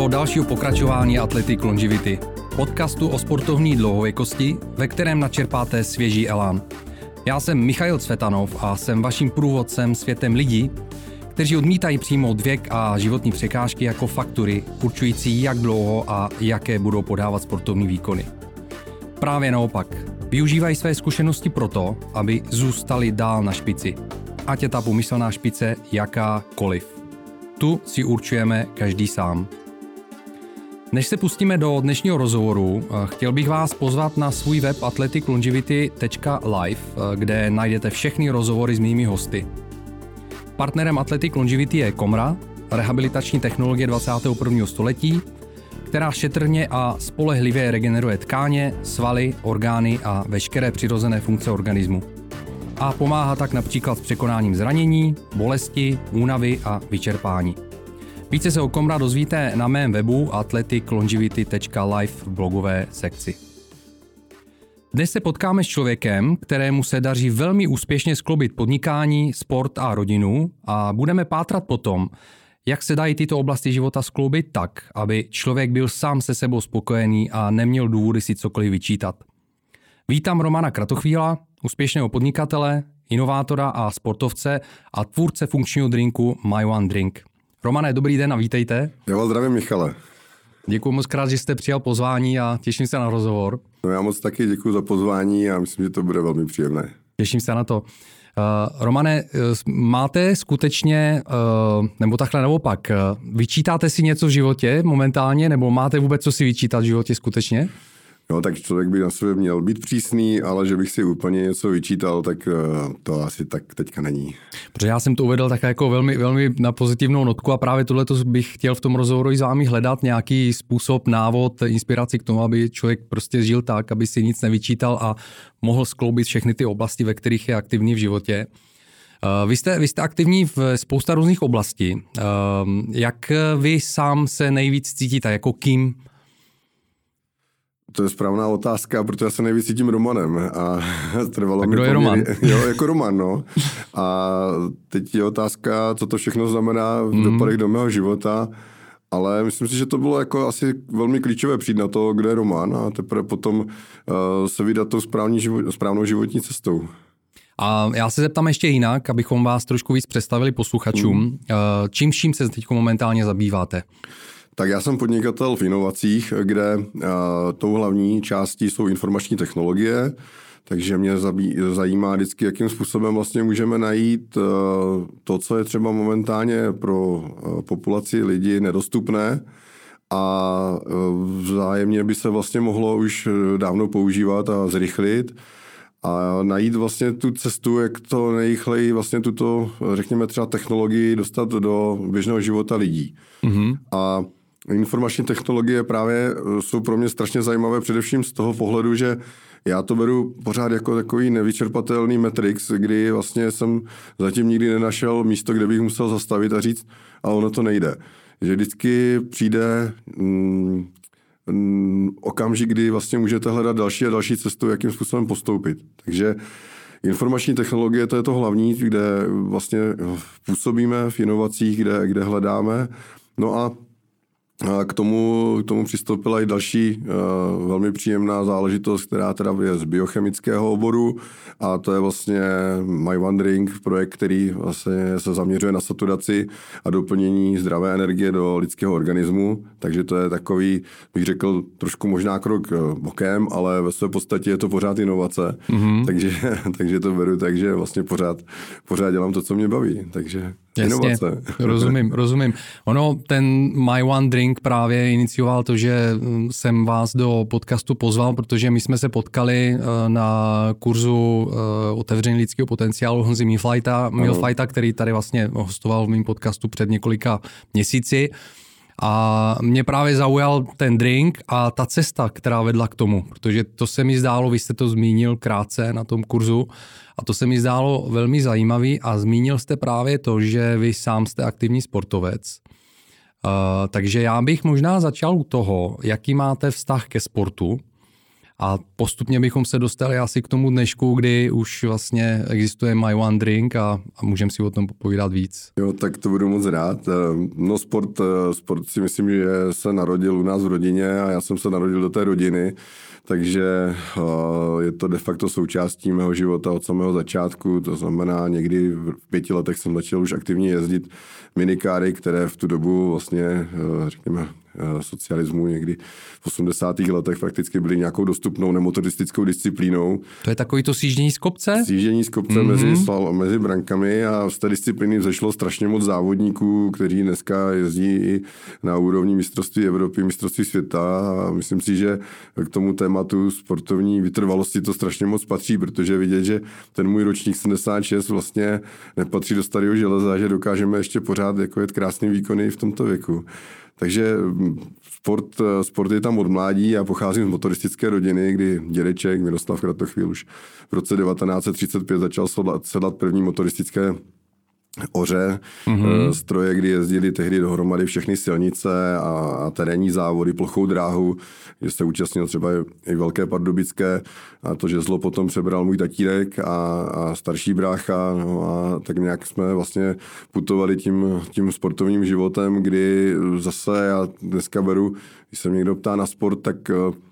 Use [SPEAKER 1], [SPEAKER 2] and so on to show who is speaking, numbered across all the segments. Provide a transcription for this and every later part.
[SPEAKER 1] Do dalšího pokračování Athletic Longevity, podcastu o sportovní dlouhověkosti, ve kterém načerpáte svěží elán. Já jsem Michail Cvetanov a jsem vaším průvodcem světem lidí, kteří odmítají přijmout věk a životní překážky jako faktury, určující jak dlouho a jaké budou podávat sportovní výkony. Právě naopak, využívají své zkušenosti proto, aby zůstali dál na špici. Ať je ta pomyslná špice jakákoliv. Tu si určujeme každý sám. Než se pustíme do dnešního rozhovoru, eh, chtěl bych vás pozvat na svůj web athleticlongevity.live, eh, kde najdete všechny rozhovory s mými hosty. Partnerem Athletic Longevity je Komra, rehabilitační technologie 21. století, která šetrně a spolehlivě regeneruje tkáně, svaly, orgány a veškeré přirozené funkce organismu a pomáhá tak například s překonáním zranění, bolesti, únavy a vyčerpání. Více se o Komra dozvíte na mém webu athleticlongevity.live v blogové sekci. Dnes se potkáme s člověkem, kterému se daří velmi úspěšně sklobit podnikání, sport a rodinu a budeme pátrat po tom, jak se dají tyto oblasti života skloubit tak, aby člověk byl sám se sebou spokojený a neměl důvody si cokoliv vyčítat. Vítám Romana Kratochvíla, úspěšného podnikatele, inovátora a sportovce a tvůrce funkčního drinku My One Drink. Romane, dobrý den a vítejte.
[SPEAKER 2] Já vás zdravím, Michale.
[SPEAKER 1] Děkuji moc krát, že jste přijal pozvání a těším se na rozhovor.
[SPEAKER 2] No já moc taky děkuji za pozvání a myslím, že to bude velmi příjemné.
[SPEAKER 1] Těším se na to. Uh, Romane, uh, máte skutečně, uh, nebo takhle naopak, uh, vyčítáte si něco v životě momentálně, nebo máte vůbec co si vyčítat v životě skutečně?
[SPEAKER 2] No, tak člověk by na sobě měl být přísný, ale že bych si úplně něco vyčítal, tak eh, to asi tak teďka není.
[SPEAKER 1] Protože já jsem to uvedl tak jako velmi, velmi na pozitivnou notku a právě tohle bych chtěl v tom rozhovoru i s vámi hledat nějaký způsob, návod, inspiraci k tomu, aby člověk prostě žil tak, aby si nic nevyčítal a mohl skloubit všechny ty oblasti, ve kterých je aktivní v životě. Eh, vy jste, vy jste aktivní v spousta různých oblastí. Eh, jak vy sám se nejvíc cítíte, jako kým
[SPEAKER 2] to je správná otázka, protože já se nejvíc cítím Romanem. A
[SPEAKER 1] trvalo tak kdo je Roman?
[SPEAKER 2] Jo, jako Roman, no. A teď je otázka, co to všechno znamená v mm. dopadech do mého života. Ale myslím si, že to bylo jako asi velmi klíčové přijít na to, kde je Roman a teprve potom uh, se vydat tou správní život, správnou životní cestou.
[SPEAKER 1] A já se zeptám ještě jinak, abychom vás trošku víc představili posluchačům. Mm. Uh, čím vším se teď momentálně zabýváte?
[SPEAKER 2] Tak já jsem podnikatel v inovacích, kde uh, tou hlavní částí jsou informační technologie, takže mě zabí, zajímá vždycky, jakým způsobem vlastně můžeme najít uh, to, co je třeba momentálně pro uh, populaci lidí nedostupné a vzájemně by se vlastně mohlo už dávno používat a zrychlit a najít vlastně tu cestu, jak to nejrychleji vlastně tuto, řekněme třeba technologii dostat do běžného života lidí. Mm-hmm. A Informační technologie právě eh, jsou pro mě strašně zajímavé především z toho pohledu, že já to beru pořád jako takový nevyčerpatelný matrix, kdy vlastně jsem zatím nikdy nenašel místo, kde bych musel zastavit a říct, a ono to nejde. Že vždycky přijde mm, mm, okamžik, kdy vlastně můžete hledat další a další cestu, jakým způsobem postoupit. Takže informační technologie to je to hlavní, kde vlastně působíme v inovacích, kde, kde hledáme. No a k tomu, k tomu přistoupila i další uh, velmi příjemná záležitost, která teda je z biochemického oboru a to je vlastně My Wondering, projekt, který vlastně se zaměřuje na saturaci a doplnění zdravé energie do lidského organismu, takže to je takový, bych řekl, trošku možná krok eh, bokem, ale ve své podstatě je to pořád inovace, mm-hmm. takže, takže to beru tak, že vlastně pořád, pořád dělám to, co mě baví, takže Jasně, inovace.
[SPEAKER 1] rozumím, rozumím. Ono, ten My One Drink právě inicioval to, že mm, jsem vás do podcastu pozval, protože my jsme se potkali eh, na kurzu eh, otevření lidského potenciálu Honzy Milfajta, Milfajta, který tady vlastně hostoval v mém podcastu před několika měsíci. A mě právě zaujal ten drink a ta cesta, která vedla k tomu, protože to se mi zdálo, vy jste to zmínil krátce na tom kurzu, a to se mi zdálo velmi zajímavý a zmínil jste právě to, že vy sám jste aktivní sportovec. Uh, takže já bych možná začal u toho, jaký máte vztah ke sportu A postupně bychom se dostali asi k tomu dnešku, kdy už vlastně existuje My One Drink a, a můžeme si o tom popovídat víc.
[SPEAKER 2] Jo, tak to budu moc rád. Eh, no sport, eh, sport si myslím, že se narodil u nás v rodině a já jsem se narodil do té rodiny, takže eh, je to de facto součástí mého života od samého začátku, to znamená někdy v pěti letech jsem začal už aktivně jezdit minikáry, které v tu dobu vlastně, řekněme, socialismu někdy v 80. letech prakticky byly nějakou dostupnou nemotoristickou disciplínou.
[SPEAKER 1] To je takový to sjíždění z kopce?
[SPEAKER 2] Sjíždění z kopce mm-hmm. mezi, mezi brankami a z té disciplíny vzešlo strašně moc závodníků, kteří dneska jezdí i na úrovni mistrovství Evropy, mistrovství světa a myslím si, že k tomu tématu sportovní vytrvalosti to strašně moc patří, protože vidět, že ten můj ročník 76 vlastně nepatří do starého železa, že dokážeme ještě pořád jako jet krásný výkony v tomto věku. Takže mm, sport, eh, sport je tam od mládí. Já pocházím z motoristické rodiny, kdy dědeček Miroslav Kratochvíl už v roce 1935 začal sedlat, sedlat první motoristické oře, mm-hmm. stroje, kdy jezdili tehdy dohromady všechny silnice a, a terénní závody, plochou dráhu, že se účastnil třeba i Velké Pardubické a to žezlo potom přebral můj tatínek a, a starší brácha no a tak nějak jsme vlastně putovali tím, tím sportovním životem, kdy zase já dneska beru, když se mě někdo ptá na sport, tak eh,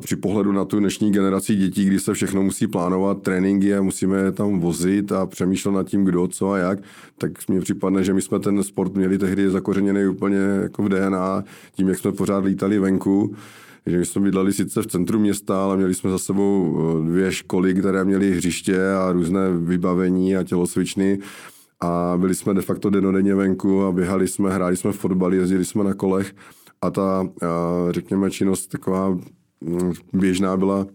[SPEAKER 2] při pohledu na tu dnešní generaci dětí, kdy se všechno musí plánovat, tréninky a musíme je tam vozit a přemýšlet nad tím, kdo, co a jak, tak mně připadne, že my jsme ten sport měli tehdy zakořeněný úplně jako v DNA, tím, jak jsme pořád lítali venku, že my jsme bydleli sice v centru města, ale měli jsme za sebou eh, dvě školy, které měly hřiště a různé vybavení a tělocvičny. A byli jsme de facto denodenně venku a běhali jsme, hráli jsme fotbal, jezdili jsme na kolech a ta, eh, řekněme, činnost taková běžná byla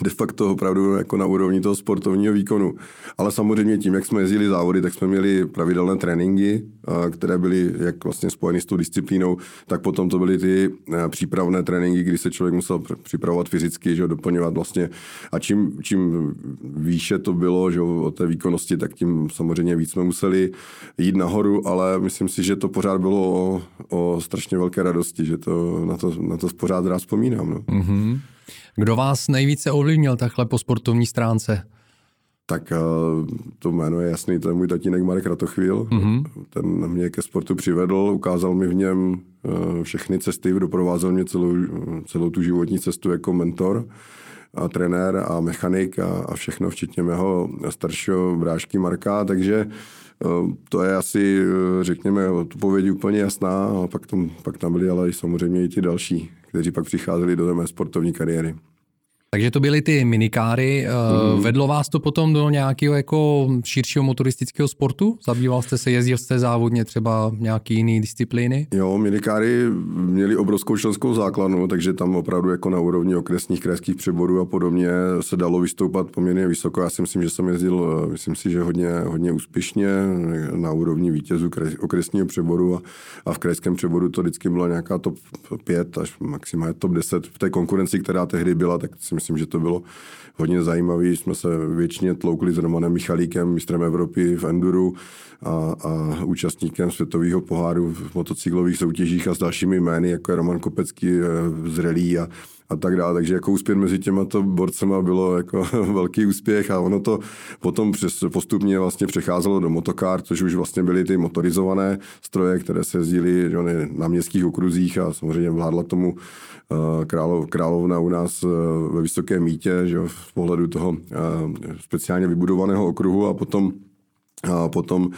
[SPEAKER 2] de facto opravdu jako na úrovni toho sportovního výkonu. Ale samozřejmě tím, jak jsme jezdili závody, tak jsme měli pravidelné tréninky, které byly jak vlastně spojeny s tou disciplínou, tak potom to byly ty přípravné tréninky, kdy se člověk musel připravovat fyzicky, že doplňovat vlastně. A čím, čím výše to bylo, že o té výkonnosti, tak tím samozřejmě víc jsme museli jít nahoru, ale myslím si, že to pořád bylo o, o strašně velké radosti, že to na to, na to pořád rád vzpomínám. No. Mm-hmm.
[SPEAKER 1] Kdo vás nejvíce ovlivnil takhle po sportovní stránce?
[SPEAKER 2] Tak eh, to jméno je jasný, to je můj tatínek Marek Ratochvíl. Mm-hmm. Ten mě ke sportu přivedl, ukázal mi v něm eh, všechny cesty, doprovázel mě celou, celou tu životní cestu jako mentor a trenér a mechanik a, a všechno, včetně mého staršího brášky Marka, takže eh, to je asi, řekněme, odpověď úplně jasná a pak tam, pak tam byli ale i samozřejmě i ti další, kteří pak přicházeli do mé sportovní kariéry.
[SPEAKER 1] Takže to byly ty minikáry. Mm. Vedlo vás to potom do nějakého jako širšího motoristického sportu? Zabýval jste se, jezdil jste závodně třeba nějaký jiný disciplíny?
[SPEAKER 2] Jo, minikáry měly obrovskou členskou základnu, takže tam opravdu jako na úrovni okresních krajských přeborů a podobně se dalo vystoupat poměrně vysoko. Já si myslím, že jsem jezdil, myslím si, že hodně, hodně úspěšně na úrovni vítězů okresního přeboru a, a v krajském přeboru to vždycky byla nějaká top 5 až maximálně top 10 v té konkurenci, která tehdy byla, tak si myslím, že to bylo hodně zajímavé. Jsme se většině tloukli s Romanem Michalíkem, mistrem Evropy v Enduru a, a účastníkem světového poháru v motocyklových soutěžích a s dalšími jmény, jako je Roman Kopecký eh, z Relí a, a tak dále. Takže jako úspěch mezi těma to borcema bylo jako velký úspěch a ono to potom přes, postupně vlastně přecházelo do motokár, což už vlastně byly ty motorizované stroje, které se jezdily na městských okruzích a samozřejmě vládla tomu eh, králov, královna u nás eh, ve Vysokém mítě, že v pohledu toho eh, speciálně vybudovaného okruhu a potom a potom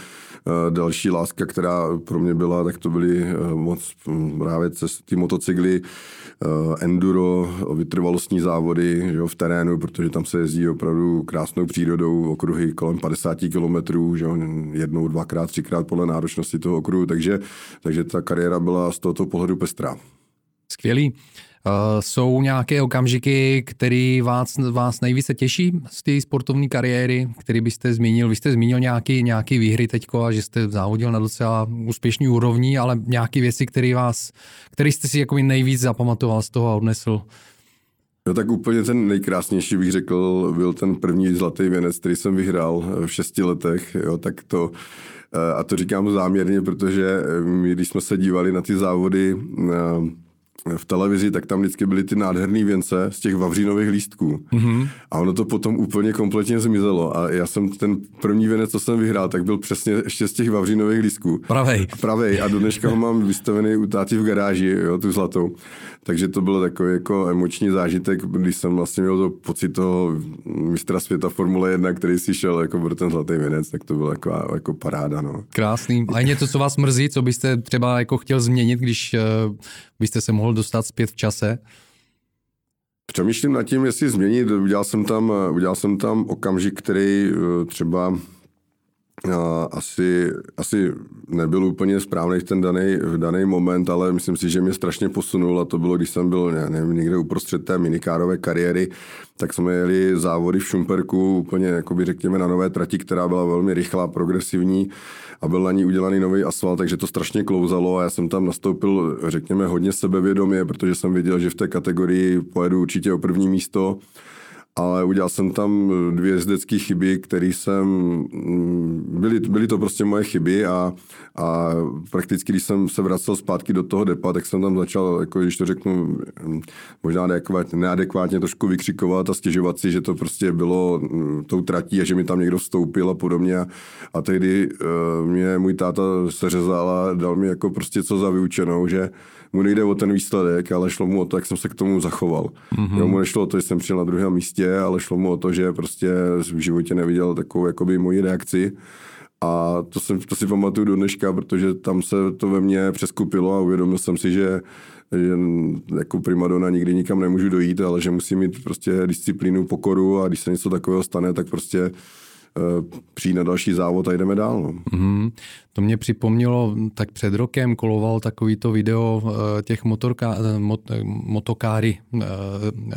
[SPEAKER 2] další láska, která pro mě byla, tak to byly moc hm, právě ty motocykly, enduro, vytrvalostní závody že jo, v terénu, protože tam se jezdí opravdu krásnou přírodou, okruhy kolem 50 kilometrů, jednou, dvakrát, třikrát podle náročnosti toho okruhu, takže, takže ta kariéra byla z tohoto pohledu pestrá.
[SPEAKER 1] Skvělý. Uh, jsou nějaké okamžiky, které vás, vás nejvíce těší z té sportovní kariéry, který byste zmínil? Vy jste zmínil nějaký, nějaký výhry teďko a že jste závodil na docela úspěšný úrovni, ale nějaké věci, které vás, které jste si jako nejvíc zapamatoval z toho a odnesl?
[SPEAKER 2] No tak úplně ten nejkrásnější bych řekl, byl ten první zlatý věnec, který jsem vyhrál v šesti letech, jo, tak to a to říkám záměrně, protože my, když jsme se dívali na ty závody v televizi, tak tam vždycky byly ty nádherné věnce z těch vavřínových lístků. Mm-hmm. A ono to potom úplně kompletně zmizelo. A já jsem ten první věnec, co jsem vyhrál, tak byl přesně ještě z těch vavřínových lístků.
[SPEAKER 1] Pravej.
[SPEAKER 2] Pravej. A do dneška ho mám vystavený u v garáži, jo, tu zlatou. Takže to bylo takový jako emoční zážitek, když jsem vlastně měl to pocit toho mistra světa Formule 1, který si šel jako pro ten zlatý věnec, tak to bylo jako, jako paráda. No.
[SPEAKER 1] Krásný. A je něco, co vás mrzí, co byste třeba jako chtěl změnit, když uh, byste se mohl dostat zpět v čase?
[SPEAKER 2] Přemýšlím nad tím, jestli změnit. Udělal jsem tam, udělal jsem tam okamžik, který eh, třeba asi, asi nebyl úplně správný v ten daný moment, ale myslím si, že mě strašně posunul a to bylo, když jsem byl ne, nevím, někde uprostřed té minikárové kariéry, tak jsme jeli závody v Šumperku úplně, jakoby řekněme, na nové trati, která byla velmi rychlá, progresivní a byl na ní udělaný nový asfalt, takže to strašně klouzalo a já jsem tam nastoupil, řekněme, hodně sebevědomě, protože jsem věděl, že v té kategorii pojedu určitě o první místo ale udělal jsem tam dvě jezdecké chyby, které jsem, mm, byly, byly to prostě moje chyby a, a prakticky, když jsem se vracel zpátky do toho depa, tak jsem tam začal, jako když to řeknu, mm, možná neadekvátně, neadekvátně trošku vykřikovat a stěžovat si, že to prostě bylo mm, tou tratí a že mi tam někdo vstoupil a podobně. A, a tehdy uh, mě můj táta seřezal a dal mi jako prostě co za vyučenou, že mu nejde o ten výsledek, ale šlo mu o to, jak jsem se k tomu zachoval. Mm-hmm. Jo, mu nešlo o to, že jsem přijel na druhém místě, ale šlo mu o to, že prostě v životě neviděl takovou jakoby moji reakci. A to, jsem, to si pamatuju do dneška, protože tam se to ve mně přeskupilo a uvědomil jsem si, že že jako primadona nikdy nikam nemůžu dojít, ale že musím mít prostě disciplínu, pokoru a když se něco takového stane, tak prostě přijít na další závod a jdeme dál. No.
[SPEAKER 1] Mm-hmm. To mě připomnělo, tak před rokem koloval takovýto video eh, těch motorka, eh, mot, motokáry,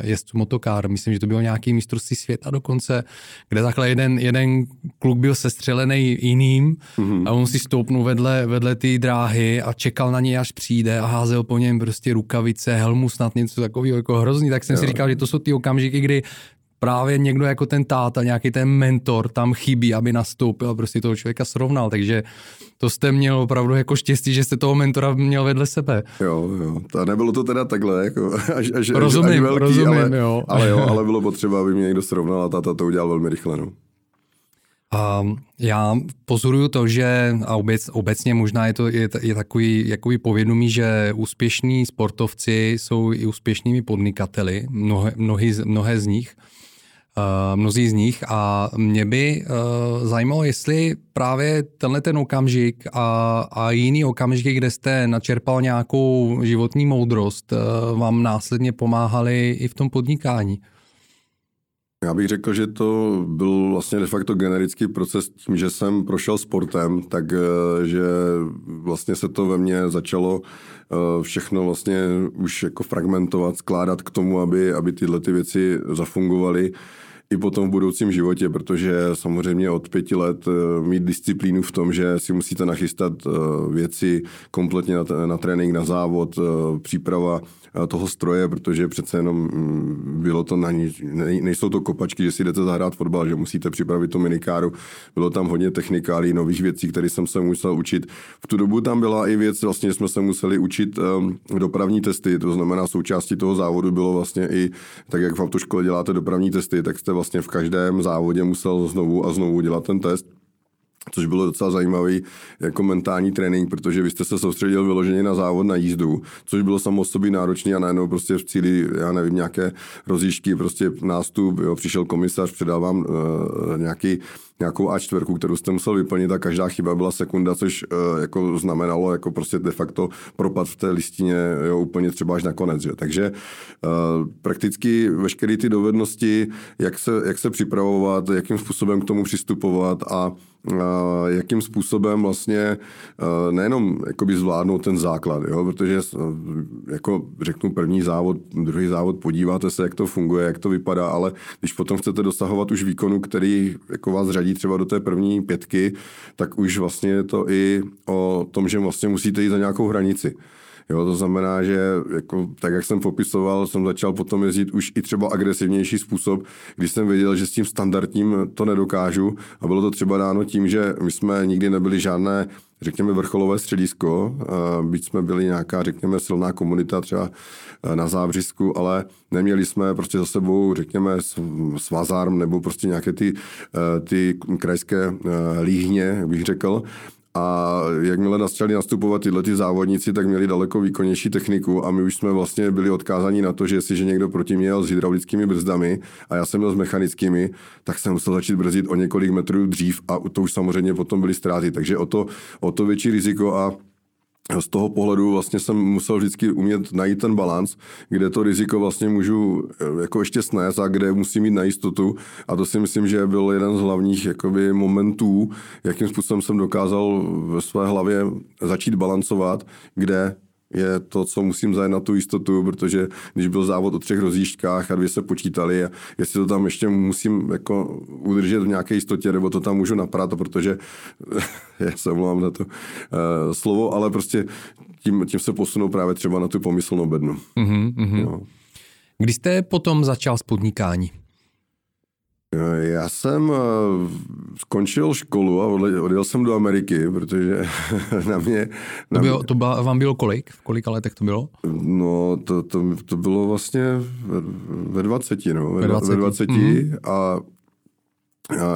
[SPEAKER 1] jezdců motokár, myslím, že to bylo nějaký mistrovství světa dokonce, kde takhle jeden, jeden kluk byl sestřelený jiným mm-hmm. a on si stoupnul vedle, vedle té dráhy a čekal na něj, až přijde a házel po něm prostě rukavice, helmu snad něco takového jako hrozný, tak jsem jo. si říkal, že to jsou ty okamžiky, kdy právě někdo jako ten táta, nějaký ten mentor tam chybí, aby nastoupil a prostě toho člověka srovnal, takže to jste měl opravdu jako štěstí, že jste toho mentora měl vedle sebe.
[SPEAKER 2] Jo, jo, to nebylo to teda takhle, jako až, až,
[SPEAKER 1] rozumím, až velký, rozumím,
[SPEAKER 2] ale,
[SPEAKER 1] jo.
[SPEAKER 2] ale jo, ale bylo potřeba, aby mě někdo srovnal a táta to udělal velmi rychle, no.
[SPEAKER 1] A já pozoruju to, že a obec, obecně možná je to je, je takový jakoby povědomí, že úspěšní sportovci jsou i úspěšnými podnikateli, mnohé, mnohé, mnohé z nich. Uh, mnozí z nich a mě by uh, zajímalo, jestli právě tenhle ten okamžik a, a jiný okamžiky, kde jste načerpal nějakou životní moudrost, uh, vám následně pomáhali i v tom podnikání.
[SPEAKER 2] Já bych řekl, že to byl vlastně de facto generický proces tím, že jsem prošel sportem, tak že vlastně se to ve mně začalo všechno vlastně už jako fragmentovat, skládat k tomu, aby, aby tyhle ty věci zafungovaly i potom v budoucím životě, protože samozřejmě od pěti let eh, mít disciplínu v tom, že si musíte nachystat eh, věci kompletně na, na trénink, na závod, eh, příprava toho stroje, protože přece jenom mm, bylo to na ní, nejsou to kopačky, že si jdete zahrát fotbal, že musíte připravit tu minikáru. Bylo tam hodně technikálí, nových věcí, které jsem se musel učit. V tu dobu tam byla i věc, vlastně jsme se museli učit um, dopravní testy, to znamená součástí toho závodu bylo vlastně i, tak jak v autoškole děláte dopravní testy, tak jste vlastně v každém závodě musel znovu a znovu dělat ten test což bylo docela zajímavý jako mentální trénink, protože vy jste se soustředil vyloženě na závod na jízdu, což bylo samo sobě náročný a najednou prostě v cíli, já nevím, nějaké rozjížďky, prostě nástup, jo, přišel komisař, předávám uh, nějaký nějakou A4, kterou jste musel vyplnit a každá chyba byla sekunda, což uh, jako znamenalo jako prostě de facto propad v té listině jo, úplně třeba až na konec. Že? Takže uh, prakticky veškeré ty dovednosti, jak se, jak se připravovat, jakým způsobem k tomu přistupovat a jakým způsobem vlastně nejenom jakoby zvládnout ten základ, jo? protože jako řeknu první závod, druhý závod, podíváte se, jak to funguje, jak to vypadá, ale když potom chcete dosahovat už výkonu, který jako vás řadí třeba do té první pětky, tak už vlastně je to i o tom, že vlastně musíte jít za nějakou hranici. Jo, to znamená, že jako, tak, jak jsem popisoval, jsem začal potom jezdit už i třeba agresivnější způsob, když jsem věděl, že s tím standardním to nedokážu a bylo to třeba dáno tím, že my jsme nikdy nebyli žádné řekněme, vrcholové středisko, byť jsme byli nějaká, řekněme, silná komunita třeba na Zábřisku, ale neměli jsme prostě za sebou, řekněme, svazárm nebo prostě nějaké ty, ty krajské líhně, jak bych řekl. A jakmile začali nastupovat tyhle ty závodníci, tak měli daleko výkonnější techniku a my už jsme vlastně byli odkázáni na to, že jestliže někdo proti mě jel s hydraulickými brzdami a já jsem měl s mechanickými, tak jsem musel začít brzdit o několik metrů dřív a to už samozřejmě potom byly ztráty. Takže o to, o to větší riziko a z toho pohledu vlastně jsem musel vždycky umět najít ten balans, kde to riziko vlastně můžu eh, jako ještě snést a kde musím mít na jistotu. A to si myslím, že byl jeden z hlavních jakoby, momentů, jakým způsobem jsem dokázal ve své hlavě začít balancovat, kde je to, co musím zajet na tu jistotu, protože když byl závod o třech rozjížďkách a dvě se počítali, a jestli to tam ještě musím jako udržet v nějaké jistotě, nebo to tam můžu naprát, protože já se omlouvám za to uh, slovo, ale prostě tím, tím se posunou právě třeba na tu pomyslnou bednu. Mm-hmm.
[SPEAKER 1] Kdy jste potom začal s podnikání?
[SPEAKER 2] Já jsem eh, skončil školu a odjel jsem do Ameriky, protože na mě...
[SPEAKER 1] Na to, bylo, to byla, vám bylo kolik? V kolika letech to bylo?
[SPEAKER 2] No, to, to, to bylo vlastně ve 20, no. Ve 20, ve 20 mm-hmm. a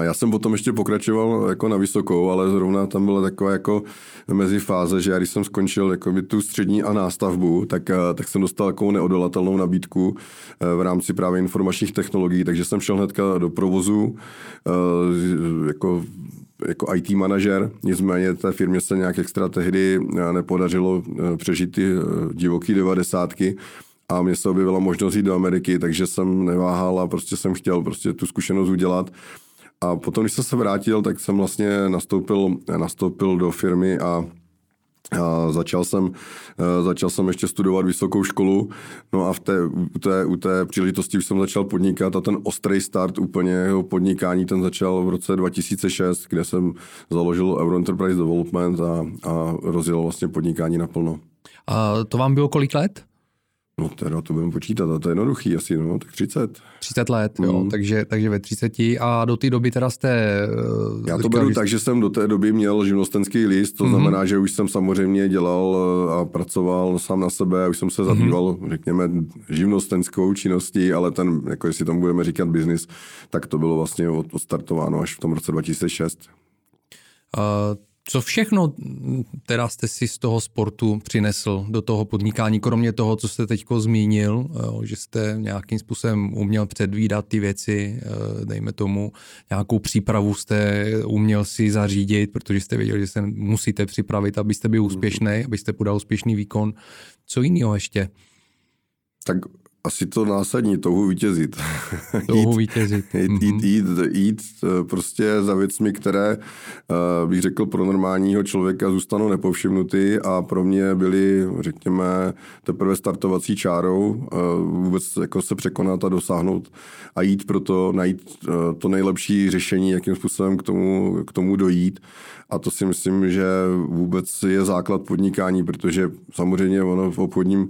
[SPEAKER 2] já jsem potom ještě pokračoval jako na vysokou, ale zrovna tam byla taková jako mezi fáze, že já když jsem skončil jako tu střední a nástavbu, tak, eh, tak jsem dostal takovou neodolatelnou nabídku eh, v rámci právě informačních technologií, takže jsem šel hnedka do provozu eh, jako jako IT manažer, nicméně té firmě se nějak extra tehdy nepodařilo přežít ty divoké devadesátky a mně se objevila možnost jít do Ameriky, takže jsem neváhal a prostě jsem chtěl prostě tu zkušenost udělat a potom, když jsem se vrátil, tak jsem vlastně nastoupil, nastoupil do firmy a a začal jsem, e, začal jsem ještě studovat vysokou školu, no a v té, u, té, u té příležitosti už jsem začal podnikat a ten ostrý start úplně jeho podnikání, ten začal v roce 2006, kde jsem založil Euro Enterprise Development a, a rozjel vlastně podnikání naplno.
[SPEAKER 1] A to vám bylo kolik let?
[SPEAKER 2] No teda to budeme počítat, a to je jednoduchý asi, no, tak 30.
[SPEAKER 1] 30 let, mm. jo, takže, takže ve 30 a do té doby teda jste...
[SPEAKER 2] Eh, Já to beru že... tak, že jsem do té doby měl živnostenský list, to mm-hmm. znamená, že už jsem samozřejmě dělal eh, a pracoval sám na sebe, už jsem se mhm. zabýval, mm-hmm. řekněme, živnostenskou činností, ale ten, jako jestli tomu budeme říkat biznis, tak to bylo vlastně odstartováno až v tom roce 2006.
[SPEAKER 1] Uh, co všechno teda jste si z toho sportu přinesl do toho podnikání, kromě toho, co jste teď zmínil, eh, že jste nějakým způsobem uměl předvídat ty věci, eh, dejme tomu, nějakou přípravu jste uměl si zařídit, protože jste věděli, že se musíte připravit, abyste byl úspěšný, abyste podal úspěšný výkon. Co jiného ještě?
[SPEAKER 2] Tak asi to následní, touhu vítězit.
[SPEAKER 1] Touhu vítězit.
[SPEAKER 2] jít, jít, jít, jít, jít eh, prostě za věcmi, které eh, bych řekl pro normálního člověka zůstanou nepovšimnuty a pro mě byly, řekněme, teprve startovací čárou eh, vůbec jako se překonat a dosáhnout a jít pro to, najít to nejlepší řešení, jakým způsobem k tomu, k tomu dojít. A to si myslím, že vůbec je základ podnikání, protože samozřejmě ono v obchodním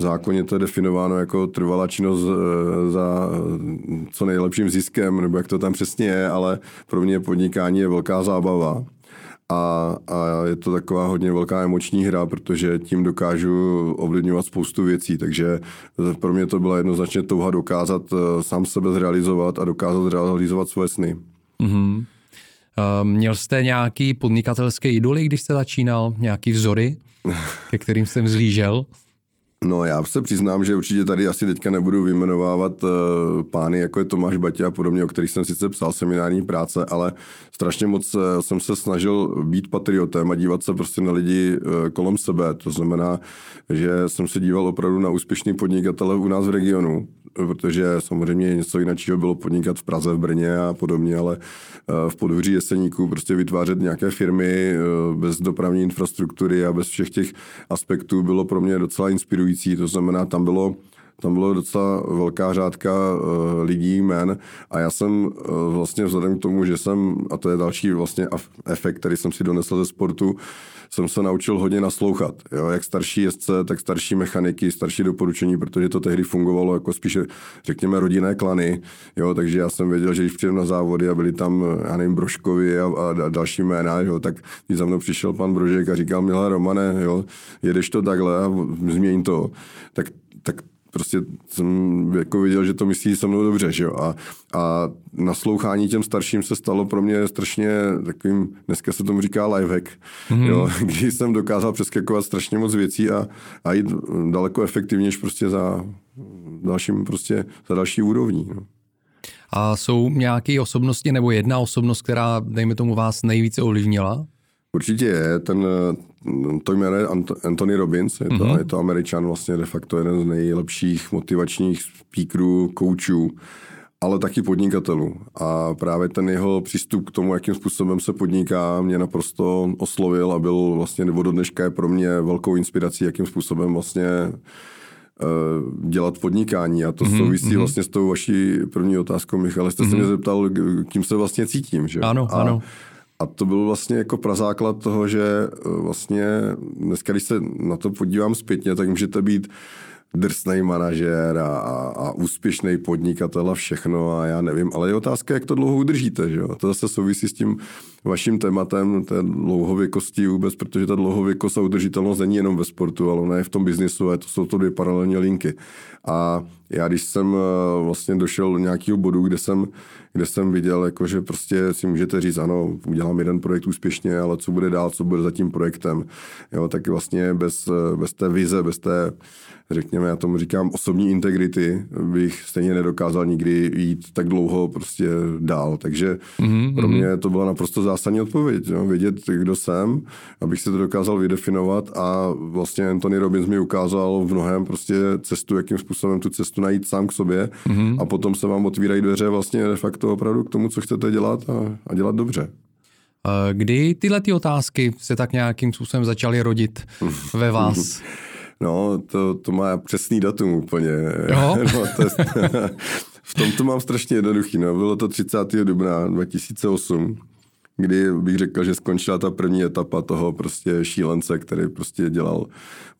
[SPEAKER 2] zákoně to je definováno jako trvalá činnost eh, za eh, co nejlepším ziskem, nebo jak to tam přesně je, ale pro mě podnikání je velká zábava. A, a je to taková hodně velká emoční hra, protože tím dokážu ovlivňovat spoustu věcí, takže pro mě to byla jednoznačně touha dokázat eh, sám sebe zrealizovat a dokázat realizovat svoje sny. Mm-hmm.
[SPEAKER 1] Měl jste nějaký podnikatelský idoly, když jste začínal? Nějaký vzory, ke kterým jsem zlížel?
[SPEAKER 2] No já se přiznám, že určitě tady asi teďka nebudu vyjmenovávat uh, pány, jako je Tomáš Batě a podobně, o kterých jsem sice psal seminární práce, ale strašně moc uh, jsem se snažil být patriotem a dívat se prostě na lidi uh, kolem sebe. To znamená, že jsem se díval opravdu na úspěšný podnikatele u nás v regionu, protože samozřejmě něco jiného bylo podnikat v Praze, v Brně a podobně, ale v podhoří Jeseníku prostě vytvářet nějaké firmy bez dopravní infrastruktury a bez všech těch aspektů bylo pro mě docela inspirující inspirující, to znamená, tam bylo tam bylo docela velká řádka uh, lidí, jmen. A já jsem uh, vlastně vzhledem k tomu, že jsem, a to je další vlastně efekt, který jsem si donesl ze sportu, jsem se naučil hodně naslouchat. Jo? Jak starší jezdce, tak starší mechaniky, starší doporučení, protože to tehdy fungovalo jako spíše, řekněme, rodinné klany. Jo? Takže já jsem věděl, že když přijdem na závody a byli tam, já nevím, Brožkovi a, a, další jména, jo? tak když za mnou přišel pan Brožek a říkal, milé Romane, jo? jedeš to takhle a změň to. Tak prostě jsem jako viděl, že to myslí se mnou dobře, že jo? A, a naslouchání těm starším se stalo pro mě strašně takovým, dneska se tomu říká lifehack, mm-hmm. jo? Kdy jsem dokázal přeskakovat strašně moc věcí a, a jít daleko efektivnější prostě za dalším prostě, za další úrovní. No.
[SPEAKER 1] A jsou nějaké osobnosti nebo jedna osobnost, která, dejme tomu, vás nejvíce ovlivnila?
[SPEAKER 2] Určitě je. Ten, to jméno je Anthony Robbins, je to, mm-hmm. je to američan, vlastně de facto jeden z nejlepších motivačních speakerů, koučů, ale taky podnikatelů. A právě ten jeho přístup k tomu, jakým způsobem se podniká, mě naprosto oslovil a byl vlastně, nebo do dneška je pro mě velkou inspirací, jakým způsobem vlastně eh, dělat podnikání a to mm-hmm, souvisí mm-hmm. vlastně s tou vaší první otázkou, Michal. Jste mm-hmm. se mě zeptal, kým se vlastně cítím. Že?
[SPEAKER 1] Ano,
[SPEAKER 2] a,
[SPEAKER 1] ano.
[SPEAKER 2] A to byl vlastně jako prazáklad toho, že eh, vlastně dneska, když se na to podívám zpětně, tak můžete být drsný manažér a, a, a úspěšný podnikatel a všechno a já nevím, ale je otázka, jak to dlouho udržíte, že jo? To zase souvisí s tím vaším tématem té dlouhověkosti vůbec, protože ta dlouhověkost a udržitelnost není jenom ve sportu, ale ona je v tom biznisu a to jsou to dvě paralelní linky. A já když jsem eh, vlastně došel do nějakého bodu, kde jsem, kde jsem viděl, jako, že prostě si můžete říct, ano, udělám jeden projekt úspěšně, ale co bude dál, co bude za tím projektem, jo, tak vlastně bez, eh, bez té vize, bez té řekněme, já tomu říkám osobní integrity, bych stejně nedokázal nikdy jít tak dlouho prostě dál. Takže mm-hmm. pro mě to byla naprosto zásadní odpověď. Jo? Vědět, kdo jsem, abych si to dokázal vydefinovat a vlastně Anthony Robbins mi ukázal v mnohem prostě cestu, jakým způsobem tu cestu najít sám k sobě mm-hmm. a potom se vám otvírají dveře vlastně de facto opravdu k tomu, co chcete dělat a, a dělat dobře.
[SPEAKER 1] Kdy tyhle ty otázky se tak nějakým způsobem začaly rodit ve vás?
[SPEAKER 2] No, to, to má přesný datum úplně. Jo? No, to je, v tom to mám strašně jednoduchý. No. Bylo to 30. dubna 2008, kdy bych řekl, že skončila ta první etapa toho prostě šílence, který prostě dělal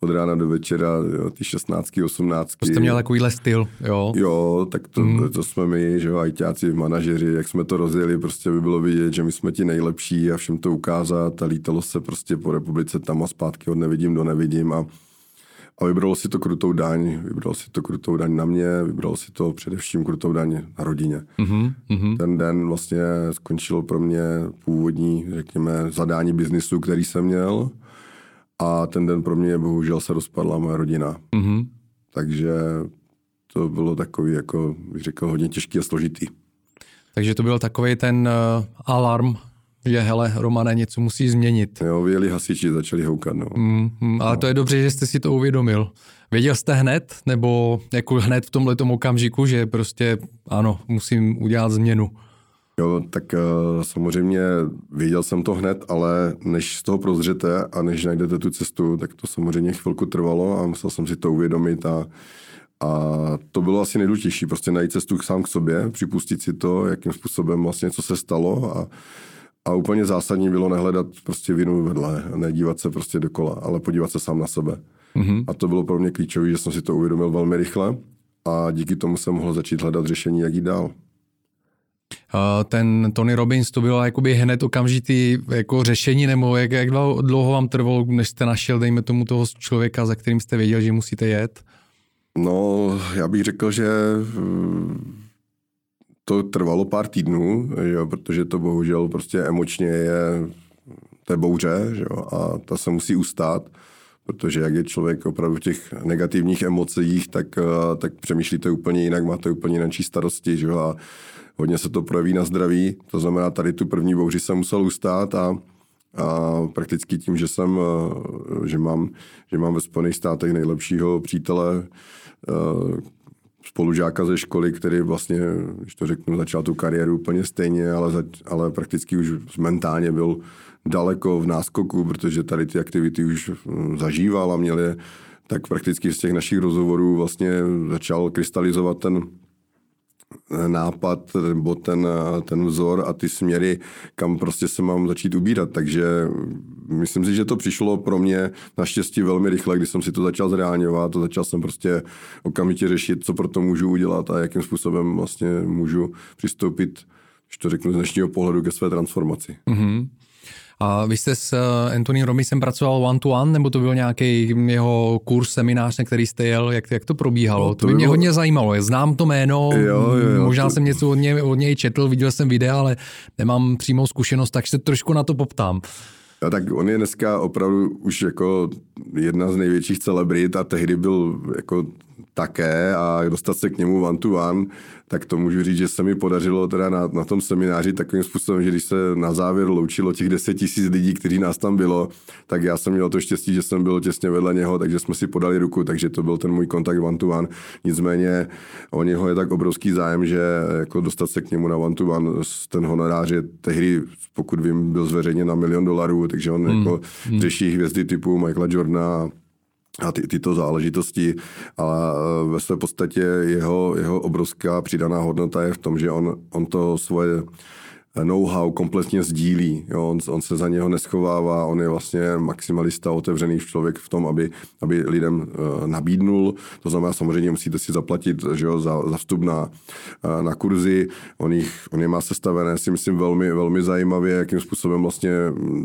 [SPEAKER 2] od rána do večera, jo, ty 16, 18.
[SPEAKER 1] To jste měl takovýhle styl, jo?
[SPEAKER 2] Jo, tak to, mm. to jsme my, že jo, ajťáci, manažeři, jak jsme to rozjeli, prostě by bylo vidět, že my jsme ti nejlepší a všem to ukázat a lítalo se prostě po republice tam a zpátky od nevidím do nevidím a a vybralo si to krutou daň, vybral si to krutou daň na mě, vybral si to především krutou daň na rodině. Mm-hmm. Ten den vlastně skončilo pro mě původní, řekněme, zadání biznisu, který jsem měl. A ten den pro mě bohužel se rozpadla moje rodina. Mm-hmm. Takže to bylo takový, jako bych řekl, hodně těžký a složitý.
[SPEAKER 1] Takže to byl takový ten uh, alarm, že hele, Romane, něco musí změnit.
[SPEAKER 2] Jo, vyjeli hasiči, začali houkat, no. Mm,
[SPEAKER 1] mm, ale no. to je dobře, že jste si to uvědomil. Věděl jste hned, nebo jako hned v tomhle okamžiku, že prostě ano, musím udělat změnu?
[SPEAKER 2] Jo, tak uh, samozřejmě věděl jsem to hned, ale než z toho prozřete a než najdete tu cestu, tak to samozřejmě chvilku trvalo a musel jsem si to uvědomit a a to bylo asi nejdůležitější, prostě najít cestu sám k sobě, připustit si to, jakým způsobem vlastně, co se stalo a a úplně zásadní bylo nehledat prostě vinu vedle, nedívat se prostě dokola, ale podívat se sám na sebe. Mm-hmm. A to bylo pro mě klíčové, že jsem si to uvědomil velmi rychle a díky tomu jsem mohl začít hledat řešení, jak jít dál.
[SPEAKER 1] Uh, ten Tony Robbins to bylo jakoby hned okamžitý jako řešení, nebo jak, jak dlouho vám trvalo, než jste našel, dejme tomu, toho člověka, za kterým jste věděl, že musíte jet?
[SPEAKER 2] No, já bych řekl, že to trvalo pár týdnů, jo, protože to bohužel prostě emočně je té bouře že jo, a ta se musí ustát, protože jak je člověk opravdu v těch negativních emocích, tak, eh, tak přemýšlíte úplně jinak, máte úplně jinak starosti že jo, a hodně se to projeví na zdraví. To znamená, tady tu první bouři jsem musel ustát a, a prakticky tím, že jsem, eh, že mám, že mám ve Spojených státech nejlepšího přítele, eh, spolužáka ze školy, který vlastně, když to řeknu, začal tu kariéru úplně stejně, ale, za, ale prakticky už mentálně byl daleko v náskoku, protože tady ty aktivity už hm, zažíval a měl je tak prakticky z těch našich rozhovorů vlastně začal krystalizovat ten nápad nebo ten, ten vzor a ty směry, kam prostě se mám začít ubírat. Takže myslím si, že to přišlo pro mě naštěstí velmi rychle, když jsem si to začal zreálňovat a začal jsem prostě okamžitě řešit, co pro to můžu udělat a jakým způsobem vlastně můžu přistoupit, když to řeknu z dnešního pohledu, ke své transformaci. Mm-hmm.
[SPEAKER 1] A vy jste s eh, Anthony Romisem pracoval one to one, nebo to byl nějaký jeho kurz, seminář, na který jste jel? Jak, jak to probíhalo? No, to, to by mě bylo... hodně zajímalo. Znám to jméno, jo, jo, jo, možná to... jsem něco od něj, od něj četl, viděl jsem videa, ale nemám přímou zkušenost, tak se trošku na to poptám.
[SPEAKER 2] A tak on je dneska opravdu už jako jedna z největších celebrit a tehdy byl jako také a dostat se k němu one to one, tak to můžu říct, že se mi podařilo teda na, na tom semináři takovým způsobem, že když se na závěr loučilo těch 10 tisíc lidí, kteří nás tam bylo, tak já jsem měl to štěstí, že jsem byl těsně vedle něho, takže jsme si podali ruku, takže to byl ten můj kontakt one to one. Nicméně o něho je tak obrovský zájem, že jako dostat se k němu na one to one, ten honorář je tehdy, pokud vím, byl zveřejněn na milion dolarů, takže on hmm. jako hmm. řeší hvězdy typu Michaela Jordana a ty, tyto záležitosti. A e, ve své podstatě jeho, jeho obrovská přidaná hodnota je v tom, že on, on to svoje know-how kompletně sdílí. Jo? On, on se za něho neschovává, on je vlastně maximalista, otevřený člověk v tom, aby, aby lidem uh, nabídnul. To znamená, samozřejmě musíte si zaplatit že jo, za, za vstup na, uh, na kurzy. On, jich, on je má sestavené, si myslím, velmi, velmi zajímavě, jakým způsobem vlastně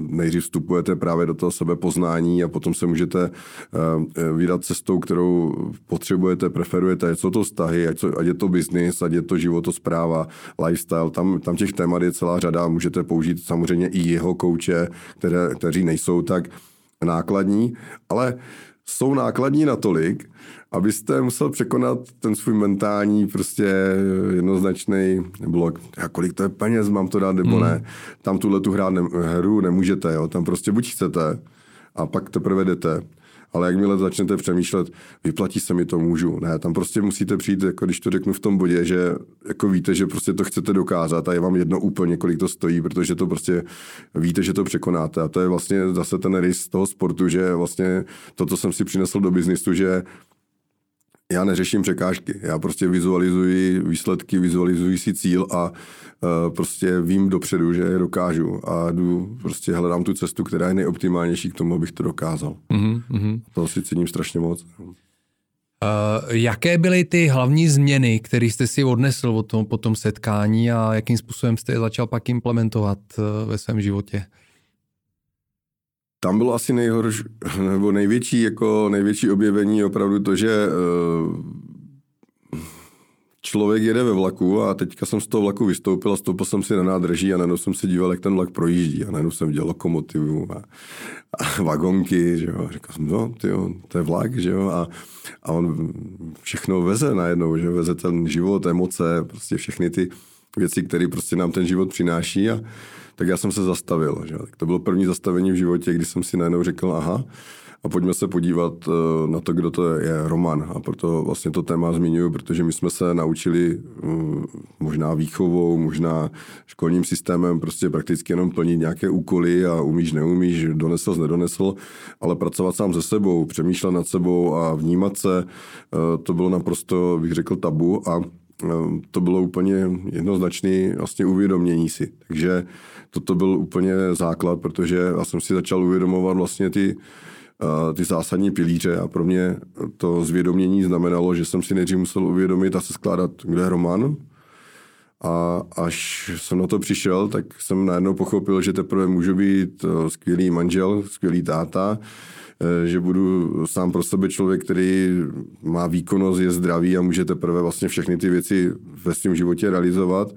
[SPEAKER 2] nejdřív vstupujete právě do toho sebepoznání a potom se můžete uh, vydat cestou, kterou potřebujete, preferujete, ať jsou to vztahy, ať, ať je to biznis, ať je to životospráva, lifestyle, tam, tam těch témat je celá řada, můžete použít samozřejmě i jeho kouče, které, kteří nejsou tak nákladní, ale jsou nákladní natolik, abyste musel překonat ten svůj mentální prostě jednoznačný blok. A kolik to je peněz, mám to dát nebo ne. Hmm. Tam tuhle tu hrát ne, hru nemůžete, jo. Tam prostě buď chcete a pak teprve jdete ale jakmile začnete přemýšlet, vyplatí se mi to, můžu. Ne, tam prostě musíte přijít, jako když to řeknu v tom bodě, že jako víte, že prostě to chcete dokázat a je vám jedno úplně, kolik to stojí, protože to prostě víte, že to překonáte. A to je vlastně zase ten rys toho sportu, že vlastně to, co jsem si přinesl do biznisu, že já neřeším překážky, já prostě vizualizuji výsledky, vizualizuji si cíl a uh, prostě vím dopředu, že je dokážu a jdu, prostě hledám tu cestu, která je nejoptimálnější k tomu, abych to dokázal. Mm-hmm. To si cením strašně moc. Uh,
[SPEAKER 1] jaké byly ty hlavní změny, které jste si odnesl od tom, po tom setkání a jakým způsobem jste je začal pak implementovat uh, ve svém životě?
[SPEAKER 2] Tam bylo asi nejhorší, nebo největší, jako největší objevení opravdu to, že eh, člověk jede ve vlaku a teďka jsem z toho vlaku vystoupil a stoupil jsem si na nádraží a najednou jsem se díval, jak ten vlak projíždí a najednou jsem viděl lokomotivu a, a vagonky, že jo. Říkal jsem, no, tyjo, to je vlak, že jo. A, a on všechno veze najednou, že veze ten život, emoce, prostě všechny ty věci, které prostě nám ten život přináší a tak já jsem se zastavil. Že? Tak to bylo první zastavení v životě, kdy jsem si najednou řekl, aha, a pojďme se podívat eh, na to, kdo to je Roman. A proto vlastně to téma zmiňuji, protože my jsme se naučili mm, možná výchovou, možná školním systémem prostě prakticky jenom plnit nějaké úkoly a umíš, neumíš, donesl, nedonesl, ale pracovat sám se sebou, přemýšlet nad sebou a vnímat se, eh, to bylo naprosto, bych řekl, tabu a eh, to bylo úplně jednoznačné vlastně uvědomění si. Takže toto byl úplně základ, protože já jsem si začal uvědomovat vlastně ty, ty zásadní pilíře a pro mě to zvědomění znamenalo, že jsem si nejdřív musel uvědomit a se skládat, kde je Roman. A až jsem na to přišel, tak jsem najednou pochopil, že teprve můžu být skvělý manžel, skvělý táta, e, že budu sám pro sebe člověk, který má výkonnost, je zdravý a může teprve vlastně všechny ty věci ve svém životě realizovat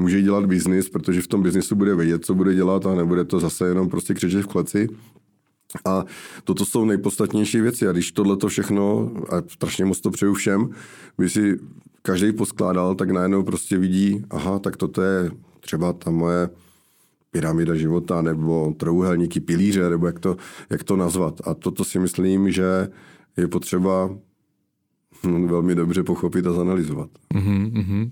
[SPEAKER 2] může dělat biznis, protože v tom biznisu bude vědět, co bude dělat a nebude to zase jenom prostě křičet v kleci. A toto jsou nejpodstatnější věci. A když tohle to všechno, a strašně moc to přeju všem, by si každý poskládal, tak najednou prostě vidí, aha, tak toto je třeba ta moje pyramida života, nebo trouhelníky, pilíře, nebo jak to, jak to nazvat. A toto si myslím, že je potřeba velmi dobře pochopit a zanalizovat. Mm-hmm.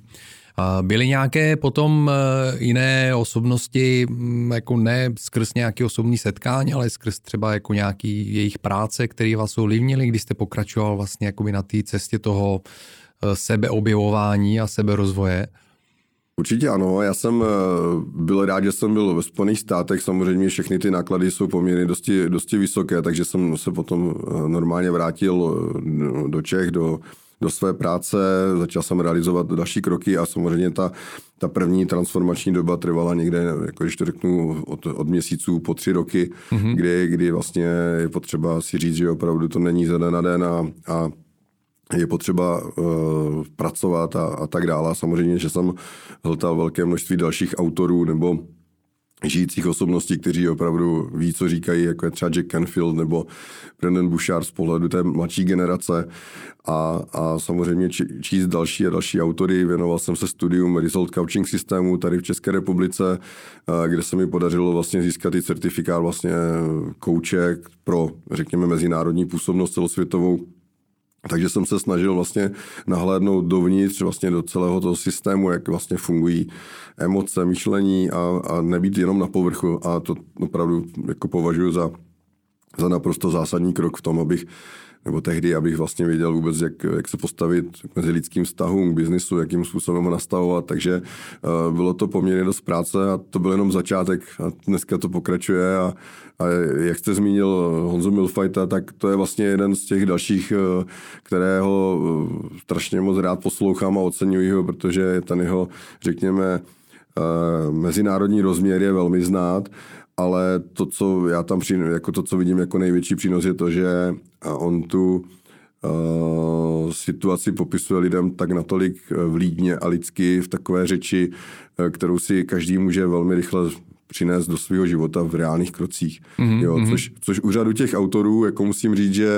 [SPEAKER 1] Byly nějaké potom jiné osobnosti, mm, jako ne skrz nějaké osobní setkání, ale skrz třeba jako nějaký jejich práce, které vás ovlivnily, když jste pokračoval vlastně jakoby na té cestě toho sebeobjevování a seberozvoje?
[SPEAKER 2] Určitě ano, já jsem byl rád, že jsem byl ve Spojených státech, samozřejmě všechny ty náklady jsou poměrně dosti, dosti vysoké, takže jsem se potom normálně vrátil do Čech, do, do své práce, začal jsem realizovat další kroky a samozřejmě ta, ta první transformační doba trvala někde, jako když to řeknu, od, od měsíců po tři roky, mm-hmm. kdy, kdy vlastně je potřeba si říct, že opravdu to není ze den na den a, a je potřeba uh, pracovat a, a tak dále. Samozřejmě, že jsem hltal velké množství dalších autorů nebo žijících osobností, kteří opravdu ví, co říkají, jako je třeba Jack Canfield nebo Brendan Bouchard z pohledu té mladší generace a, a samozřejmě číst další a další autory. Věnoval jsem se studium Result Coaching systému tady v České republice, kde se mi podařilo vlastně získat i certifikát vlastně kouče pro, řekněme, mezinárodní působnost celosvětovou takže jsem se snažil vlastně nahlédnout dovnitř vlastně do celého toho systému, jak vlastně fungují emoce, myšlení a, a nebýt jenom na povrchu. A to opravdu jako považuji za, za naprosto zásadní krok v tom, abych nebo tehdy, abych vlastně věděl vůbec, jak, jak se postavit mezi lidským vztahům, k biznisu, jakým způsobem ho nastavovat, takže uh, bylo to poměrně dost práce a to byl jenom začátek a dneska to pokračuje. A, a jak jste zmínil Honzo Milfajta, tak to je vlastně jeden z těch dalších, uh, kterého uh, strašně moc rád poslouchám a oceňuji ho, protože ten jeho, řekněme, mezinárodní rozměr je velmi znát ale to, co já tam přijím, jako to, co vidím jako největší přínos, je to, že on tu uh, situaci popisuje lidem tak natolik vlídně a lidsky v takové řeči, kterou si každý může velmi rychle přinést do svého života v reálných krocích. Mm-hmm. Jo, mhm. což, což u řadu těch autorů, jako musím říct, že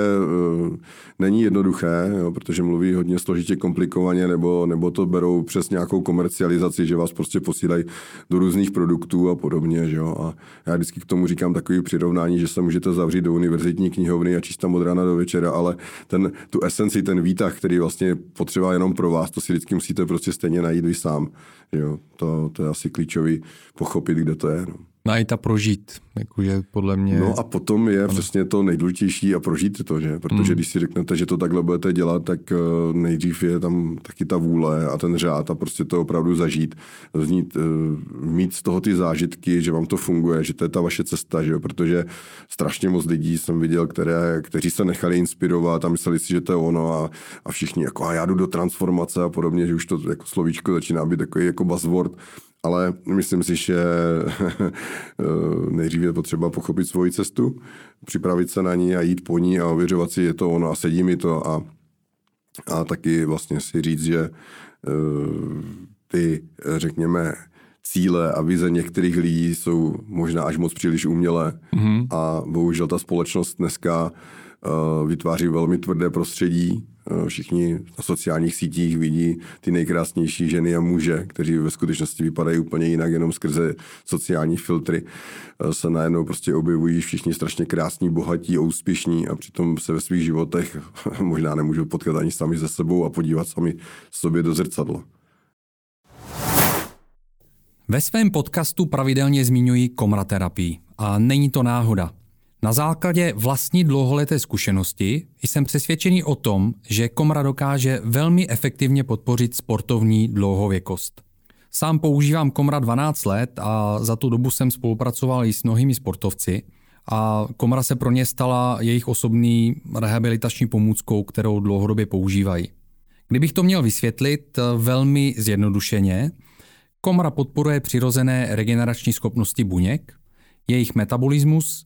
[SPEAKER 2] uh, není jednoduché, jo, protože mluví hodně složitě, komplikovaně, nebo, nebo to berou přes nějakou komercializaci, že vás prostě posílají do různých produktů a podobně. Že jo. A já vždycky k tomu říkám takový přirovnání, že se můžete zavřít do univerzitní knihovny a číst tam od rána do večera, ale ten, tu esenci, ten výtah, který vlastně potřeba jenom pro vás, to si vždycky musíte prostě stejně najít vy sám. Jo, to, to je asi klíčový pochopit, kde to je. No.
[SPEAKER 1] Najít a prožít, jakože podle mě...
[SPEAKER 2] No a potom je přesně to nejdůležitější a prožít to, že? Protože mm. když si řeknete, že to takhle budete dělat, tak eh, nejdřív je tam taky ta vůle a ten řád a prostě to opravdu zažít, znít, eh, mít z toho ty zážitky, že vám to funguje, že to je ta vaše cesta, že jo? Protože strašně moc lidí jsem viděl, které, kteří se nechali inspirovat a mysleli si, že to je ono a, a všichni jako a já jdu do transformace a podobně, že už to jako slovíčko začíná být takový jako buzzword ale myslím si, že nejdřív je potřeba pochopit svoji cestu, připravit se na ní a jít po ní a ověřovat si, je to ono a sedí mi to a, a taky vlastně si říct, že eh, ty, řekněme, cíle a vize některých lidí jsou možná až moc příliš umělé mm-hmm. a bohužel ta společnost dneska uh, vytváří velmi tvrdé prostředí, Eh, všichni na sociálních sítích vidí ty nejkrásnější ženy a muže, kteří ve skutečnosti vypadají úplně jinak, jenom skrze sociální filtry eh, se najednou prostě objevují všichni strašně krásní, bohatí a úspěšní a přitom se ve svých životech možná nemůžou potkat ani sami ze sebou a podívat sami sobě do zrcadla.
[SPEAKER 1] Ve svém podcastu pravidelně zmiňuji komraterapii a není to náhoda. Na základě vlastní dlouholeté zkušenosti jsem přesvědčený o tom, že komra dokáže velmi efektivně podpořit sportovní dlouhověkost. Sám používám komra 12 let a za tu dobu jsem spolupracoval i s mnohými sportovci a komra se pro ně stala jejich osobní rehabilitační pomůckou, kterou dlouhodobě používají. Kdybych to měl vysvětlit velmi zjednodušeně, komra podporuje přirozené regenerační schopnosti buněk, jejich metabolismus,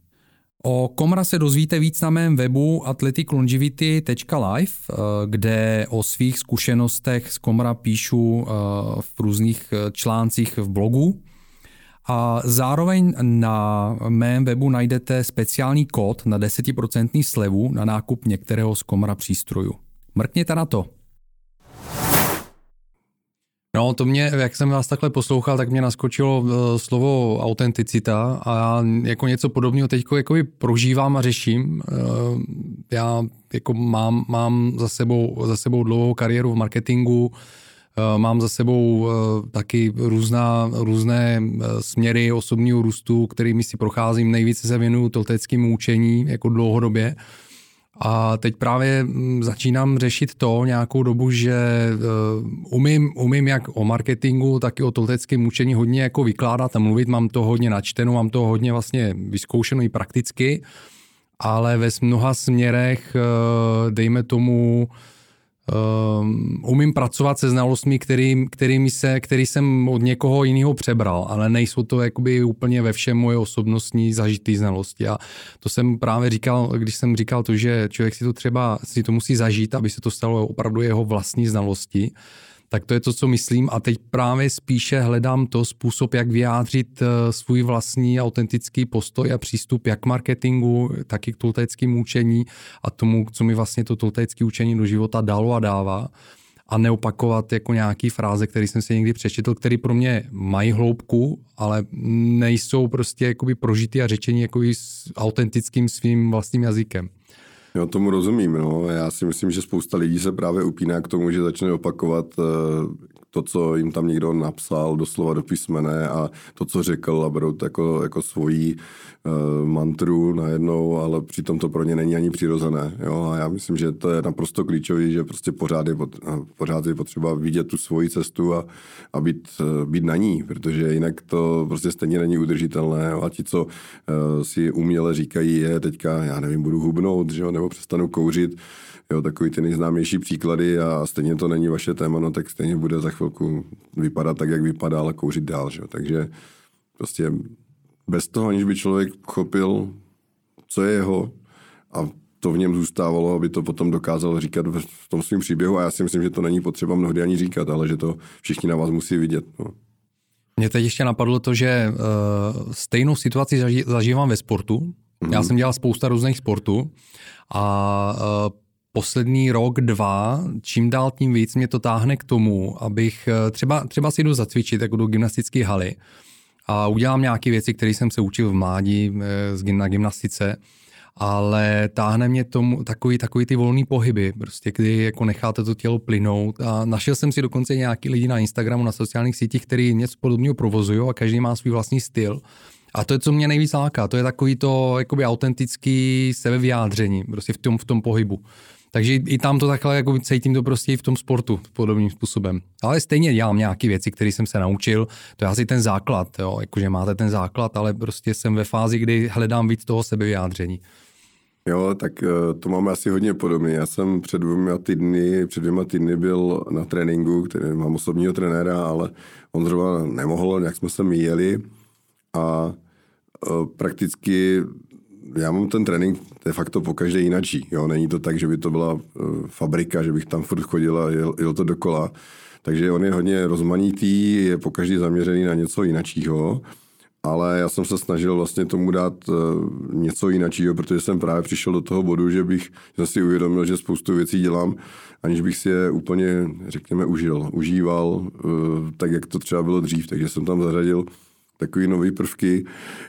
[SPEAKER 1] O Komra se dozvíte víc na mém webu athleticlongivity.live, eh, kde o svých zkušenostech z Komra píšu eh, v různých eh, článcích v blogu. A zároveň na mém webu najdete speciální kód na 10% slevu na nákup některého z komra přístrojů. Mrkněte na to. No, to mě, jak jsem vás takhle poslouchal, tak mě naskočilo uh, slovo autenticita a já jako něco podobného teď jako prožívám a řeším. Uh, já jako mám, mám za, sebou, za sebou dlouhou kariéru v marketingu, uh, mám za sebou taky různá, různé směry osobního růstu, kterými si procházím. Nejvíce se věnuju tolteckému učení jako dlouhodobě. A teď právě mm, začínám řešit to nějakou dobu, že uh, umím, umím jak o marketingu, tak i o tolteckém učení hodně jako vykládat a mluvit. Mám to hodně načteno, mám to hodně vlastně vyzkoušeno i prakticky, ale ve mnoha směrech, uh, dejme tomu, Um, umím pracovat se znalostmi, který, kterými se, který jsem od někoho jiného přebral, ale nejsou to jakoby úplně ve všem moje osobnostní zažitý znalosti. A to jsem právě říkal, když jsem říkal to, že člověk si to třeba si to musí zažít, aby se to stalo opravdu jeho vlastní znalosti tak to je to, co myslím a teď právě spíše hledám to způsob, jak vyjádřit eh, svůj vlastní autentický postoj a přístup jak k marketingu, tak i k tolteckým učení a tomu, co mi vlastně to toltecké učení do života dalo a dává a neopakovat jako nějaký fráze, který jsem si někdy přečetl, který pro mě mají hloubku, ale nejsou prostě jakoby prožitý a řečení jakoby s autentickým svým vlastním jazykem.
[SPEAKER 2] Jo, tomu rozumím. No. Já si myslím, že spousta lidí se právě upíná k tomu, že začne opakovat eh, to, co jim tam někdo napsal, doslova do písmene a to, co řekl a berou to jako, jako svoji uh, mantru najednou, ale přitom to pro ně není ani přirozené. Jo? A já myslím, že to je naprosto klíčové, že prostě pořád je, pot, pořád je potřeba vidět tu svoji cestu a, a být, uh, být na ní, protože jinak to prostě stejně není udržitelné. Jo? A ti, co uh, si uměle říkají, je teďka, já nevím, budu hubnout, že jo? nebo přestanu kouřit, Jo, takový ty nejznámější příklady a stejně to není vaše téma, no tak stejně bude za chvilku vypadat tak, jak vypadá, ale kouřit dál. Že? Takže prostě bez toho, aniž by člověk chopil, co je jeho a to v něm zůstávalo, aby to potom dokázal říkat v tom svém příběhu a já si myslím, že to není potřeba mnohdy ani říkat, ale že to všichni na vás musí vidět. No.
[SPEAKER 1] Mě teď ještě napadlo to, že uh, stejnou situaci zaži- zažívám ve sportu. Mm-hmm. Já mhm. jsem dělal spousta různých sportů a uh, poslední rok, dva, čím dál tím víc mě to táhne k tomu, abych eh, třeba, třeba si jdu zacvičit jako do gymnastické haly a udělám nějaké věci, které jsem se učil v mládí eh, na gymnastice, ale táhne mě tomu takový, takový ty volný pohyby, prostě kdy jako necháte to tělo plynout a našel jsem si dokonce nějaký lidi na Instagramu, na sociálních sítích, který něco podobného provozují a každý má svůj vlastní styl. A to je, co mě nejvíc láká, to je takový to jakoby autentický sebevyjádření, prostě v tom, v tom pohybu. Takže i tam to takhle jako cítím to prostě i v tom sportu podobným způsobem. Ale stejně dělám nějaké věci, které jsem se naučil. To je asi ten základ, jo, jakože máte ten základ, ale prostě jsem ve fázi, kdy hledám víc toho sebevyjádření.
[SPEAKER 2] Jo, tak eh, to máme asi hodně podobně. Já jsem před dvěma týdny, před dvěma týdny byl na tréninku, který mám osobního trenéra, ale on zrovna nemohl, jak jsme se míjeli a eh, prakticky já mám ten trénink de facto po každé jinačí. Jo? Není to tak, že by to byla uh, fabrika, že bych tam furt chodil a jel, jel to dokola. Takže on je hodně rozmanitý, je po každý zaměřený na něco jinačího, ale já jsem se snažil vlastně tomu dát uh, něco jinačího, protože jsem právě přišel do toho bodu, že bych si uvědomil, že spoustu věcí dělám, aniž bych si je úplně, řekněme, užil, užíval, uh, tak jak to třeba bylo dřív. Takže jsem tam zařadil takový nový prvky,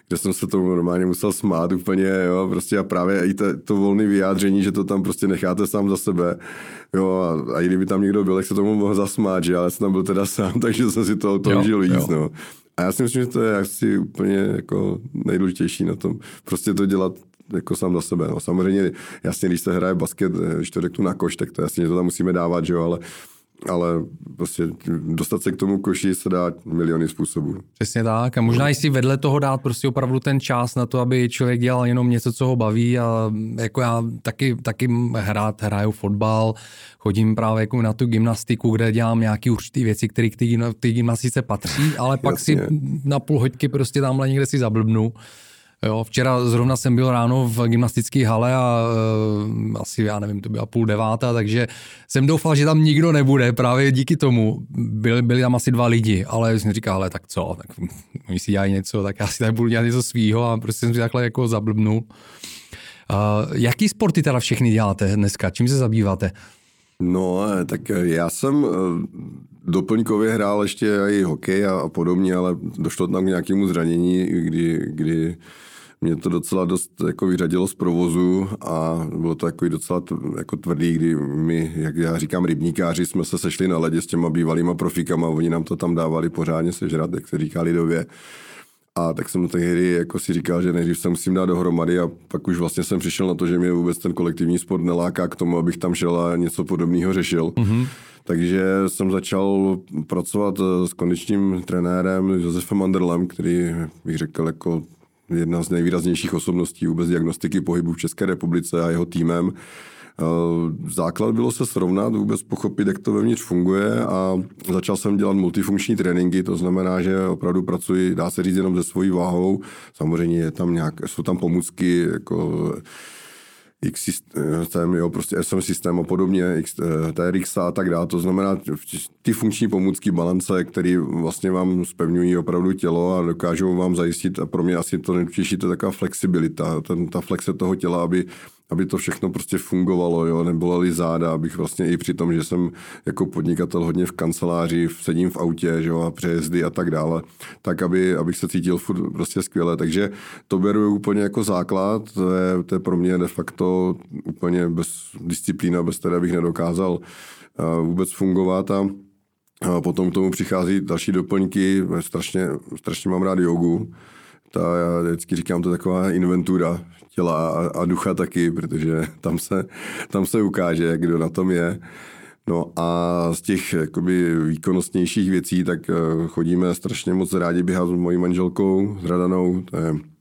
[SPEAKER 2] kde jsem se tomu normálně musel smát úplně, jo, prostě a právě i to, to volné vyjádření, že to tam prostě necháte sám za sebe, jo, a, a i kdyby tam někdo byl, tak se tomu mohl zasmát, že, ale jsem tam byl teda sám, takže jsem si to, to užil víc, no. A já si myslím, že to je asi úplně jako nejdůležitější na tom, prostě to dělat jako sám za sebe. No. Samozřejmě, jasně, když se hraje basket, když to řeknu na koš, tak to jasně, že to tam musíme dávat, že jo, ale ale prostě dostat se k tomu koši se dá miliony způsobů.
[SPEAKER 1] Přesně tak. A možná i si vedle toho dát prostě opravdu ten čas na to, aby člověk dělal jenom něco, co ho baví. A jako já taky, taky hrát, hraju fotbal, chodím právě jako na tu gymnastiku, kde dělám nějaké určité věci, které k té gymnastice patří, ale pak si na půl hoďky prostě tamhle někde si zablbnu Jo, včera zrovna jsem byl ráno v gymnastické hale a uh, asi, já nevím, to byla půl devátá, takže jsem doufal, že tam nikdo nebude, právě díky tomu. Byli, byli tam asi dva lidi, ale jsem říkal, ale tak co, tak oni si dělají něco, tak já si tady budu dělat něco svýho a prostě jsem si takhle jako zablbnul. Uh, jaký sporty teda všechny děláte dneska? Čím se zabýváte?
[SPEAKER 2] No, tak já jsem doplňkově hrál ještě i hokej a, a podobně, ale došlo tam k nějakému zranění, kdy, kdy mě to docela dost jako vyřadilo z provozu a bylo to jako docela jako tvrdý, kdy my, jak já říkám, rybníkáři, jsme se sešli na ledě s těma bývalýma profikama, oni nám to tam dávali pořádně sežrat, jak se říká lidově. A tak jsem tehdy jako si říkal, že nejdřív se musím dát dohromady a pak už vlastně jsem přišel na to, že mě vůbec ten kolektivní sport neláká k tomu, abych tam šel a něco podobného řešil. Mm-hmm. Takže jsem začal pracovat s kondičním trenérem Josefem Anderlem, který bych řekl jako jedna z nejvýraznějších osobností vůbec diagnostiky pohybu v České republice a jeho týmem. Eh, základ bylo se srovnat, vůbec pochopit, jak to vevnitř funguje a začal jsem dělat multifunkční tréninky, to znamená, že opravdu pracuji, dá se říct, jenom se svojí váhou. Samozřejmě je tam nějak, jsou tam pomůcky, jako X systém, jo, prostě SM systém a podobně, X, eh, TRX a tak dále. To znamená ty funkční pomůcky balance, které vlastně vám spevňují opravdu tělo a dokážou vám zajistit, a pro mě asi to nejdůležitější, to je taková flexibilita, ten, ta flexe toho těla, aby aby to všechno prostě fungovalo, jo, nebolely záda, abych vlastně i při tom, že jsem jako podnikatel hodně v kanceláři, sedím v autě, že jo, a přejezdy a tak dále, tak aby, abych se cítil furt prostě skvěle. Takže to beru úplně jako základ, to je, to je pro mě de facto úplně bez disciplína, bez které bych nedokázal uh, vůbec fungovat a a potom k tomu přichází další doplňky, strašně, strašně mám rád jogu, ta, já vždycky říkám, to je taková inventura těla a, a ducha taky, protože tam se, tam se ukáže, kdo na tom je. No a z těch jakoby, výkonnostnějších věcí, tak eh, chodíme strašně moc rádi běhat s mojí manželkou, s Radanou, to je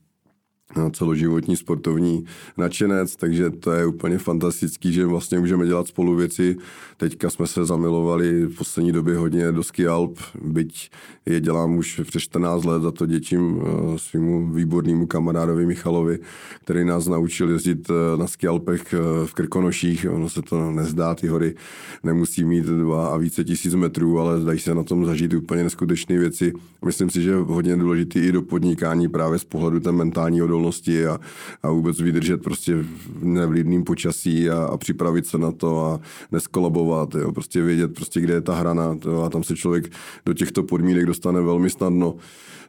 [SPEAKER 2] celoživotní sportovní nadšenec, takže to je úplně fantastický, že vlastně můžeme dělat spolu věci. Teďka jsme se zamilovali v poslední době hodně do ski Alp, byť je dělám už přes 14 let, za to děčím eh, svýmu výbornému kamarádovi Michalovi, který nás naučil jezdit eh, na ski Alpech eh, v Krkonoších. Ono se to nezdá, ty hory nemusí mít dva a více tisíc metrů, ale dají se na tom zažít úplně neskutečné věci. Myslím si, že hodně důležitý i do podnikání právě z pohledu té mentální odolnosti odolnosti a, a vůbec vydržet prostě v nevlídným počasí a, a připravit se na to a neskolabovat, jo, prostě vědět prostě, kde je ta hrana jo, a tam se člověk do těchto podmínek dostane velmi snadno.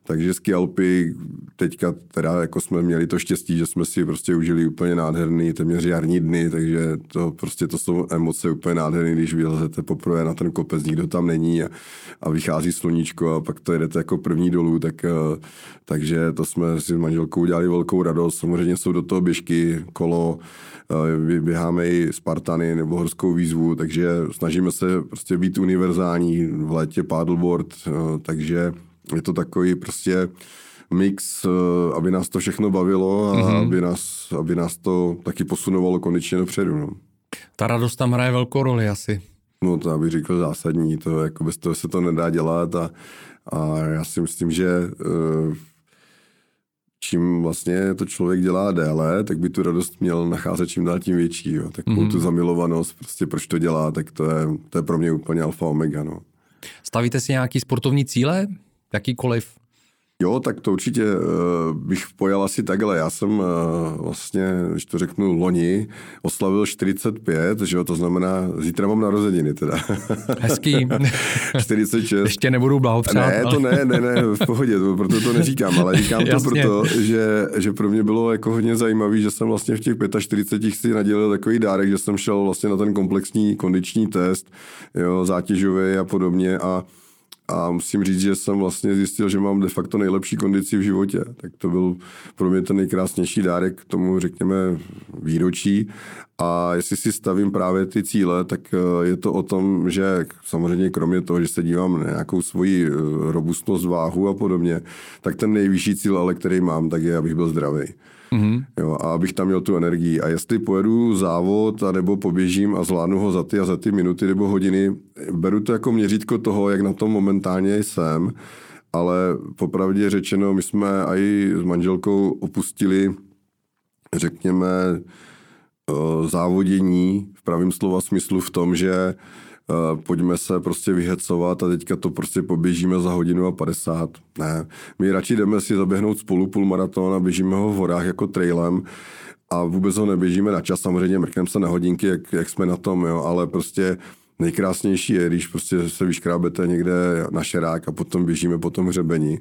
[SPEAKER 2] Takže ski Alpy teďka teda jako jsme měli to štěstí, že jsme si prostě užili úplně nádherný téměř jarní dny, takže to prostě to jsou emoce úplně nádherné, když vylezete poprvé na ten kopec, nikdo tam není a, a vychází sluníčko a pak to jedete jako první dolů, tak, eh, takže to jsme si s manželkou udělali velkou radost. Samozřejmě jsou do toho běžky, kolo, eh, běháme i Spartany nebo horskou výzvu, takže snažíme se prostě být univerzální, v létě paddleboard, eh, takže je to takový prostě mix, eh, aby nás to všechno bavilo a mm-hmm. aby, nás, aby nás to taky posunovalo konečně dopředu. No.
[SPEAKER 1] Ta radost tam hraje velkou roli asi.
[SPEAKER 2] No to bych řekl zásadní, to jako bez toho se to nedá dělat a, a já si myslím, že uh, čím vlastně to člověk dělá déle, tak by tu radost měl nacházet čím dál tím větší. Jo. Takovou mm-hmm. tu zamilovanost, prostě proč to dělá, tak to je, to je pro mě úplně alfa omega. No.
[SPEAKER 1] Stavíte si nějaký sportovní cíle? Jakýkoliv?
[SPEAKER 2] Jo, tak to určitě uh, bych pojal asi takhle. Já jsem uh, vlastně, když to řeknu, loni oslavil 45, že jo, to znamená, zítra mám narozeniny teda.
[SPEAKER 1] Hezký.
[SPEAKER 2] 46.
[SPEAKER 1] Ještě nebudu blahopřát.
[SPEAKER 2] Ne, to ne, ne, ne, v pohodě, to, proto to neříkám, ale říkám to proto, že, že pro mě bylo jako hodně zajímavý, že jsem vlastně v těch 45 si nadělil takový dárek, že jsem šel vlastně na ten komplexní kondiční test, jo, zátěžový a podobně a a musím říct, že jsem vlastně zjistil, že mám de facto nejlepší kondici v životě. Tak to byl pro mě ten nejkrásnější dárek k tomu, řekněme, výročí. A jestli si stavím právě ty cíle, tak eh, je to o tom, že samozřejmě kromě toho, že se dívám na nějakou svoji eh, robustnost, váhu a podobně, tak ten nejvyšší cíl, ale který mám, tak je, abych byl zdravý. Mm-hmm. Jo, a abych tam měl tu energii. A jestli pojedu závod, nebo poběžím a zvládnu ho za ty a za ty minuty nebo hodiny, beru to jako měřítko toho, jak na tom momentálně jsem ale popravdě řečeno, my jsme i s manželkou opustili, řekněme, eh, závodění v pravém slova smyslu v tom, že Uh, pojďme se prostě vyhecovat a teďka to prostě poběžíme za hodinu a 50. Ne, my radši jdeme si zaběhnout spolu půlmaraton a běžíme ho v horách jako trailem a vůbec ho neběžíme na čas, samozřejmě mrkneme se na hodinky, jak, jak jsme na tom, jo, ale prostě nejkrásnější je, když prostě se vyškrábete někde na šerák a potom běžíme po tom hřebení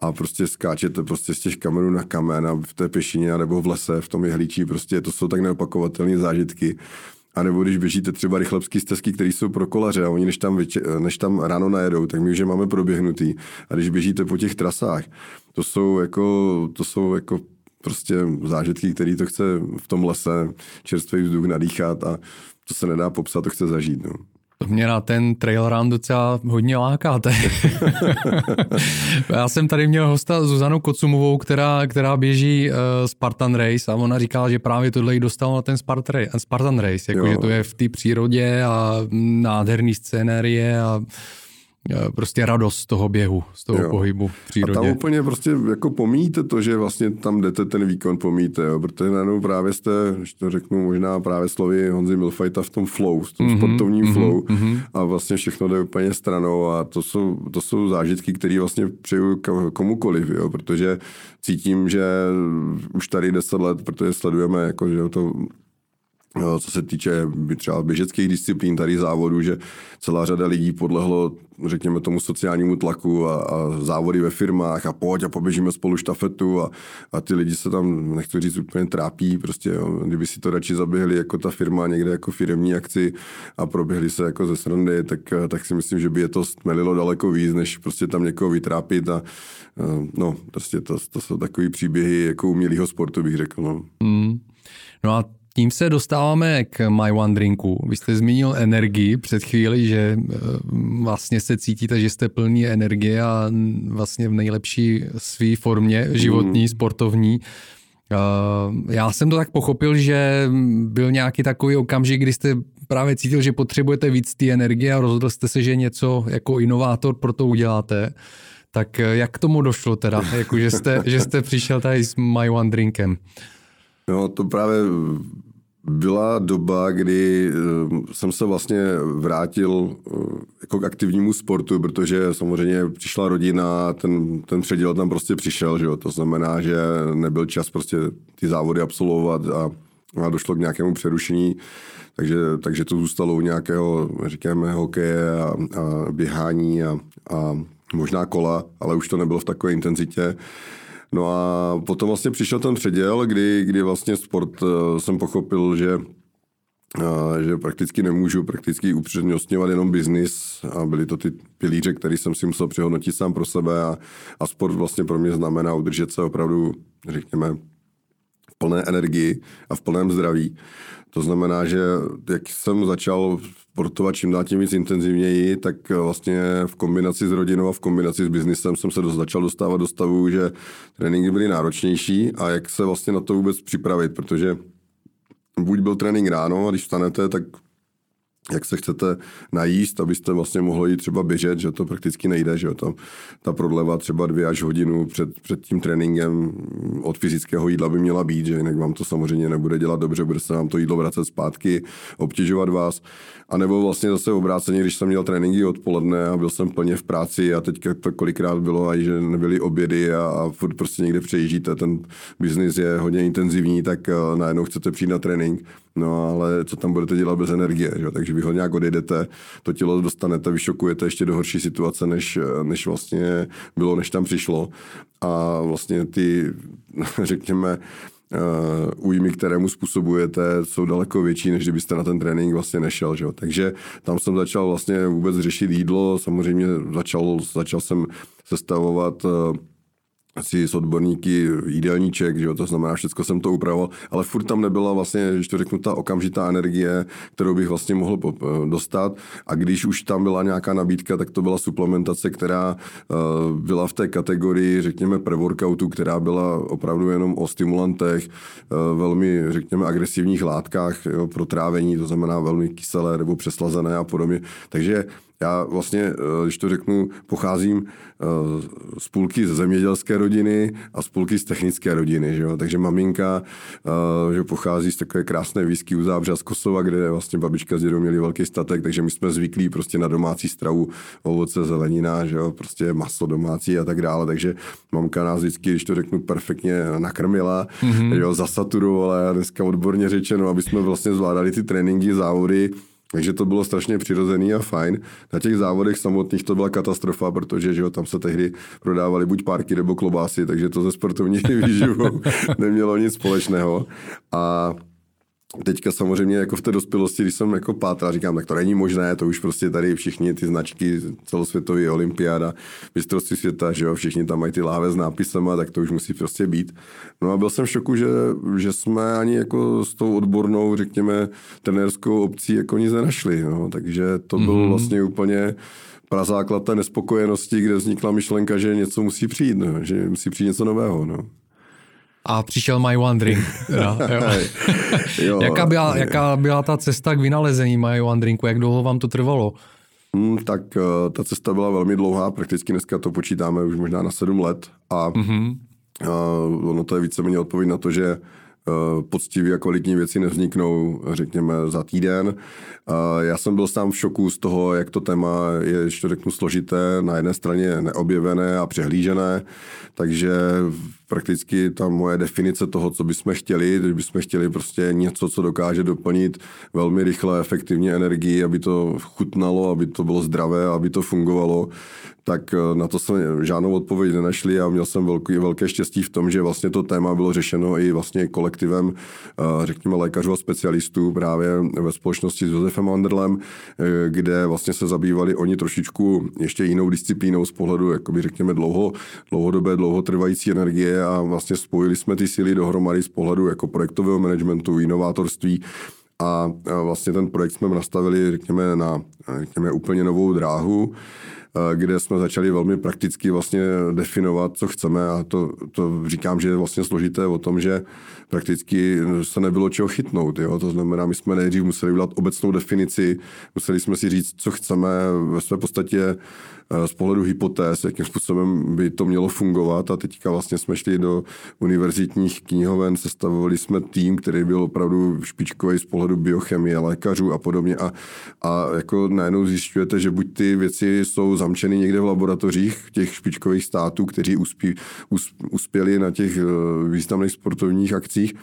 [SPEAKER 2] a prostě skáčete prostě z těch kamenů na kamen a v té pěšině nebo v lese, v tom jehlíčí, prostě to jsou tak neopakovatelné zážitky. A nebo když běžíte třeba rychlebský stezky, které jsou pro kolaře a oni než tam, vyče- než tam ráno najedou, tak my už je máme proběhnutý. A když běžíte po těch trasách, to jsou jako, to jsou jako prostě zážitky, který to chce v tom lese čerstvý vzduch nadýchat a to se nedá popsat, to chce zažít. No.
[SPEAKER 1] To mě na ten trail run docela hodně lákáte. Já jsem tady měl hosta Zuzanu Kocumovou, která, která běží uh, Spartan Race a ona říkala, že právě tohle jí dostalo na ten Spartan Race, jakože to je v té přírodě a nádherný scénérie a prostě radost z toho běhu, z toho jo. pohybu v přírodě.
[SPEAKER 2] A tam úplně prostě jako pomíjíte to, že vlastně tam jdete ten výkon pomíjíte, jo, protože najednou právě jste, když to řeknu možná právě slovy Honzy Milfajta v tom flow, v tom mm-hmm, sportovním mm-hmm, flow mm-hmm. a vlastně všechno jde úplně stranou a to jsou, to jsou zážitky, které vlastně přeju komukoliv, jo, protože cítím, že už tady 10 let, protože sledujeme jako, že to co se týče třeba běžeckých disciplín, tady závodu, že celá řada lidí podlehlo, řekněme tomu sociálnímu tlaku a, a závody ve firmách a pojď a poběžíme spolu štafetu a, a ty lidi se tam, nechci říct, úplně trápí, prostě jo, kdyby si to radši zaběhli jako ta firma někde jako firmní akci a proběhli se jako ze srandy, tak, tak si myslím, že by je to stmelilo daleko víc, než prostě tam někoho vytrápit a no, prostě to, to jsou takový příběhy jako umělého sportu, bych řekl. No.
[SPEAKER 1] Mm. No a tím se dostáváme k My One Drinku. Vy jste zmínil energii před chvíli, že eh, vlastně se cítíte, že jste plný energie a vlastně v nejlepší své formě životní, mm. sportovní. Eh, já jsem to tak pochopil, že byl nějaký takový okamžik, kdy jste právě cítil, že potřebujete víc té energie a rozhodl jste se, že něco jako inovátor pro to uděláte. Tak eh, jak k tomu došlo teda, jako že, jste, že jste přišel tady s My One Drinkem?
[SPEAKER 2] No to právě byla doba, kdy eh, jsem se vlastně vrátil eh, jako k aktivnímu sportu, protože samozřejmě přišla rodina, ten, ten předěl tam prostě přišel, že jo? to znamená, že nebyl čas prostě ty závody absolvovat a, a došlo k nějakému přerušení, takže, takže to zůstalo u nějakého, říkáme, hokeje a, a běhání a, a možná kola, ale už to nebylo v takové intenzitě. No a potom vlastně přišel ten předěl, kdy, kdy vlastně sport uh, jsem pochopil, že uh, že prakticky nemůžu prakticky upřednostňovat jenom biznis a byly to ty pilíře, které jsem si musel přehodnotit sám pro sebe a, a sport vlastně pro mě znamená udržet se opravdu, řekněme, plné energii a v plném zdraví. To znamená, že jak jsem začal sportovat čím dál tím víc intenzivněji, tak vlastně v kombinaci s rodinou a v kombinaci s biznisem jsem se začal dostávat do stavu, že tréninky byly náročnější a jak se vlastně na to vůbec připravit, protože buď byl trénink ráno a když vstanete, tak jak se chcete najíst, abyste vlastně mohli jít třeba běžet, že to prakticky nejde, že to, ta prodleva třeba dvě až hodinu před, před tím tréninkem od fyzického jídla by měla být, že jinak vám to samozřejmě nebude dělat dobře, bude se vám to jídlo vracet zpátky, obtěžovat vás. A nebo vlastně zase obráceně, když jsem měl tréninky odpoledne a byl jsem plně v práci a teďka to kolikrát bylo, a že nebyly obědy a, a furt prostě někde přejíždíte, ten biznis je hodně intenzivní, tak uh, najednou chcete přijít na trénink, no ale co tam budete dělat bez energie, že? takže vy ho nějak odjedete, to tělo dostanete, vyšokujete ještě do horší situace, než, než vlastně bylo, než tam přišlo. A vlastně ty, řekněme, uh, újmy, které mu způsobujete, jsou daleko větší, než kdybyste na ten trénink vlastně nešel. Že? Takže tam jsem začal vlastně vůbec řešit jídlo, samozřejmě začal, začal jsem sestavovat uh, asi s odborníky jídelníček, že jo, to znamená, všechno jsem to upravoval, ale furt tam nebyla vlastně, když to řeknu, ta okamžitá energie, kterou bych vlastně mohl dostat a když už tam byla nějaká nabídka, tak to byla suplementace, která uh, byla v té kategorii, řekněme, pre-workoutu, která byla opravdu jenom o stimulantech, uh, velmi, řekněme, agresivních látkách jo, pro trávení, to znamená velmi kyselé nebo přeslazené a podobně. Takže Já vlastně, eh, když to řeknu, pocházím eh, z půlky z zemědělské rodiny a z půlky z technické rodiny, že jo? takže maminka eh, že pochází z takové krásné výsky u Zábřa z Kosova, kde vlastně babička s dědou měli velký statek, takže my jsme zvyklí prostě na domácí stravu, ovoce, zelenina, že jo? prostě maso domácí a tak dále, takže mamka nás vždycky, když to řeknu, perfektně nakrmila, mm-hmm. jo? zasaturovala, dneska odborně řečeno, aby jsme vlastně zvládali ty tréninky, závody, takže to bylo strašně přirozený a fajn. Na těch závodech samotných to byla katastrofa, protože že jo, tam se tehdy prodávali buď párky nebo klobásy, takže to ze sportovní výživou nemělo nic společného. A Teďka samozřejmě jako v té dospělosti, když jsem jako pátral, říkám, tak to není možné, to už prostě tady všichni ty značky, celosvětový olympiáda, mistrovství světa, že jo, všichni tam mají ty láhve s nápisem, tak to už musí prostě být. No a byl jsem v šoku, že, že jsme ani jako s tou odbornou, řekněme, trenérskou obcí jako nic nenašli, no, takže to byl mm-hmm. vlastně úplně prazáklad té nespokojenosti, kde vznikla myšlenka, že něco musí přijít, no, že musí přijít něco nového, no.
[SPEAKER 1] A přišel My One Drink. Teda, jo. jo, jaká, byla, jaká byla ta cesta k vynalezení My One Drinku? Jak dlouho vám to trvalo?
[SPEAKER 2] Hmm, tak uh, ta cesta byla velmi dlouhá, prakticky dneska to počítáme už možná na sedm let a mm-hmm. uh, ono to je víceméně odpověď na to, že uh, poctiví a kvalitní věci nevzniknou, řekněme, za týden. Uh, já jsem byl sám v šoku z toho, jak to téma je, ještě řeknu, složité, na jedné straně neobjevené a přehlížené, takže prakticky ta moje definice toho, co bychom chtěli, když bychom chtěli prostě něco, co dokáže doplnit velmi rychle, efektivně energii, aby to chutnalo, aby to bylo zdravé, aby to fungovalo, tak eh, na to jsme žádnou odpověď nenašli a měl jsem velký, velké štěstí v tom, že vlastně to téma bylo řešeno i vlastně kolektivem, eh, řekněme, lékařů a specialistů právě ve společnosti s Josefem Anderlem, eh, kde vlastně se zabývali oni trošičku ještě jinou disciplínou z pohledu, jakoby řekněme, dlouho, dlouhodobé, dlouhotrvající energie a vlastně spojili jsme ty síly dohromady z pohledu jako projektového managementu, inovátorství a vlastně ten projekt jsme nastavili, řekněme, na řekněme, úplně novou dráhu, kde jsme začali velmi prakticky vlastně definovat, co chceme a to, to říkám, že je vlastně složité o tom, že prakticky se nebylo čeho chytnout. Jo? To znamená, my jsme nejdřív museli udělat obecnou definici, museli jsme si říct, co chceme ve své podstatě z pohledu hypotéz, jakým způsobem by to mělo fungovat. A teďka vlastně jsme šli do univerzitních knihoven, sestavovali jsme tým, který byl opravdu špičkový z pohledu biochemie, lékařů a podobně. A, a jako najednou zjišťujete, že buď ty věci jsou zamčeny někde v laboratořích těch špičkových států, kteří uspí, us, uspěli na těch eh, významných sportovních akcích,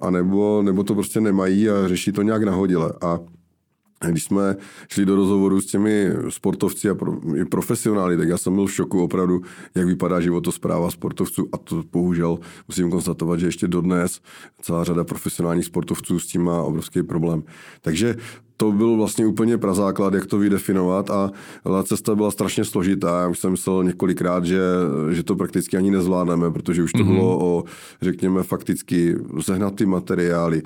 [SPEAKER 2] a nebo, nebo to prostě nemají a řeší to nějak nahodile. A když jsme šli do rozhovoru s těmi sportovci a pro, i profesionály, tak já jsem byl v šoku opravdu, jak vypadá životospráva sportovců a to bohužel musím konstatovat, že ještě dodnes celá řada profesionálních sportovců s tím má obrovský problém. Takže to byl vlastně úplně prazáklad, jak to vydefinovat a ta cesta byla strašně složitá. Já už jsem myslel několikrát, že, že to prakticky ani nezvládneme, protože už to mm-hmm. bylo o, řekněme, fakticky zehnat ty materiály,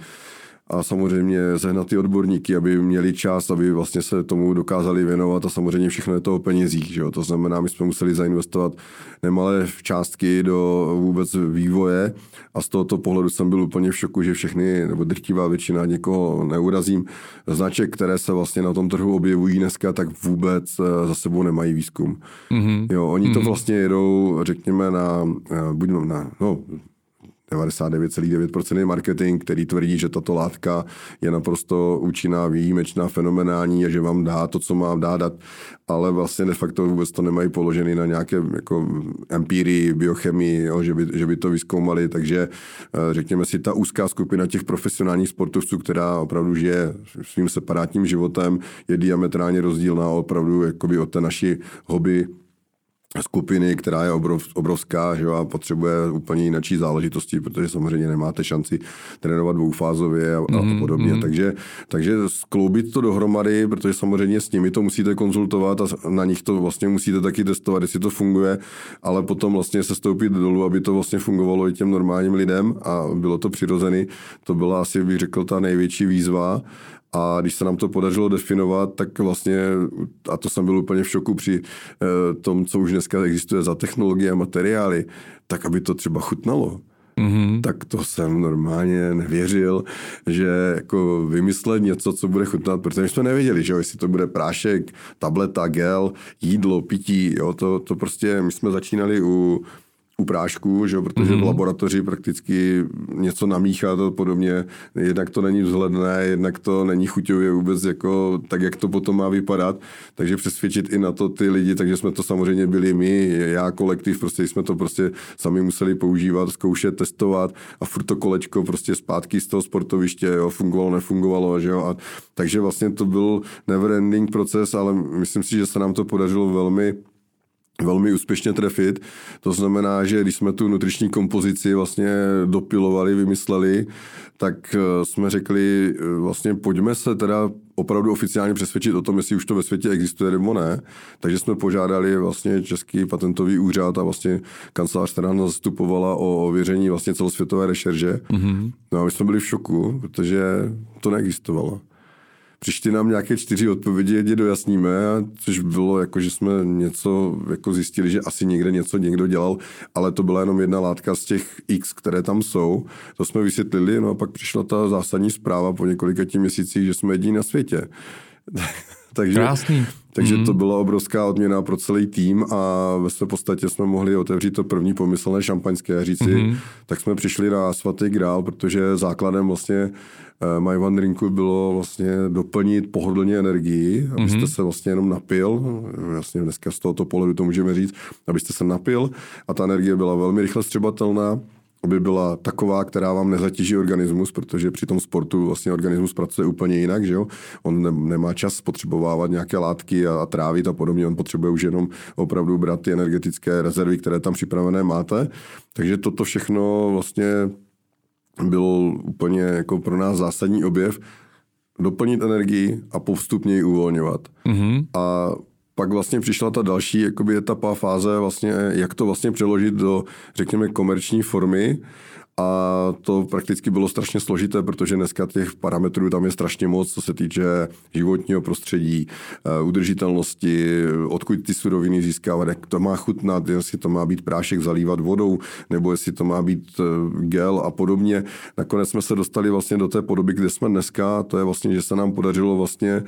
[SPEAKER 2] a samozřejmě zehnat ty odborníky, aby měli čas, aby vlastně se tomu dokázali věnovat a samozřejmě všechno je to o penězích. Že jo? To znamená, my jsme museli zainvestovat nemalé částky do vůbec vývoje a z tohoto pohledu jsem byl úplně v šoku, že všechny, nebo drtivá většina, někoho neurazím, značek, které se vlastně na tom trhu objevují dneska, tak vůbec eh, za sebou nemají výzkum. Mm-hmm. Jo, oni mm-hmm. to vlastně jedou, řekněme, na, eh, buď na, no, 99,9% je marketing, který tvrdí, že tato látka je naprosto účinná, výjimečná, fenomenální a že vám dá to, co má dát, ale vlastně de facto vůbec to nemají položený na nějaké jako empirii, biochemii, jo, že, by, že by to vyskoumali, takže eh, řekněme si, ta úzká skupina těch profesionálních sportovců, která opravdu žije svým separátním životem, je diametrálně rozdílná opravdu jakoby od té naší hobby skupiny, která je obrov, obrovská že jo, a potřebuje úplně jináčí záležitosti, protože samozřejmě nemáte šanci trénovat dvoufázově a, mm-hmm, a mhm, podobně. Mm-hmm. Takže, takže skloubit to dohromady, protože samozřejmě s nimi to musíte konzultovat a na nich to vlastně musíte taky testovat, jestli to funguje, ale potom vlastně se stoupit dolů, aby to vlastně fungovalo i těm normálním lidem a bylo to přirozený. To byla asi, bych řekl, ta největší výzva a když se nám to podařilo definovat, tak vlastně, a to jsem byl úplně v šoku při eh, tom, co už dneska existuje za technologie a materiály, tak aby to třeba chutnalo. mm-hmm. tak to jsem normálně nevěřil, že jako vymyslet něco, co bude chutnat, protože jsme nevěděli, že jo, jestli to bude prášek, tableta, gel, jídlo, pití, jo, to, to prostě, my jsme začínali u prášku, že protože mm-hmm. v mhm. laboratoři prakticky něco namíchat a podobně, jednak to není vzhledné, jednak to není chuťově vůbec jako tak, jak to potom má vypadat, takže přesvědčit i na to ty lidi, takže jsme to samozřejmě byli my, já, kolektiv, prostě jsme to prostě sami museli používat, zkoušet, testovat a furt to kolečko prostě zpátky z toho sportoviště, jo, fungovalo, nefungovalo, že jo, a takže vlastně to byl never ending proces, ale myslím si, že se nám to podařilo velmi velmi úspěšně trefit. To znamená, že když jsme tu nutriční kompozici vlastně dopilovali, vymysleli, tak eh, jsme řekli, eh, vlastně pojďme se teda opravdu oficiálně přesvědčit o tom, jestli už to ve světě existuje nebo ne. Takže jsme požádali vlastně Český patentový úřad a vlastně kancelář, která nás zastupovala o ověření vlastně celosvětové rešerže. Mm-hmm. No a my jsme byli v šoku, protože to neexistovalo přišli nám nějaké čtyři odpovědi, jedně dojasníme, což bylo jako, že jsme něco jako zjistili, že asi někde něco někdo dělal, ale to byla jenom jedna látka z těch X, které tam jsou. To jsme vysvětlili, no a pak přišla ta zásadní zpráva po několika těch měsících, že jsme jediní na světě.
[SPEAKER 1] takže, Krásný.
[SPEAKER 2] Takže mm. to byla obrovská odměna pro celý tým a ve své podstatě jsme mohli otevřít to první pomyslné šampaňské a říci, mm. tak jsme přišli na svatý grál, protože základem vlastně My One Drinku bylo vlastně doplnit pohodlně energii, abyste mm-hmm. se vlastně jenom napil, vlastně dneska z tohoto pohledu to můžeme říct, abyste se napil a ta energie byla velmi rychle střebatelná, aby byla taková, která vám nezatíží organismus, protože při tom sportu vlastně organismus pracuje úplně jinak, že jo? On ne, nemá čas spotřebovávat nějaké látky a, a trávit a podobně, on potřebuje už jenom opravdu brát ty energetické rezervy, které tam připravené máte. Takže toto všechno vlastně byl úplně jako pro nás zásadní objev, doplnit energii a postupně ji uvolňovat. Mm-hmm. A pak vlastně přišla ta další jakoby etapa, fáze, vlastně, jak to vlastně přeložit do, řekněme, komerční formy a to prakticky bylo strašně složité, protože dneska těch parametrů tam je strašně moc, co se týče životního prostředí, eh, udržitelnosti, odkud ty suroviny získávat, jak to má chutnat, jestli to má být prášek zalívat vodou, nebo jestli to má být eh, gel a podobně. Nakonec jsme se dostali vlastně do té podoby, kde jsme dneska, to je vlastně, že se nám podařilo vlastně eh,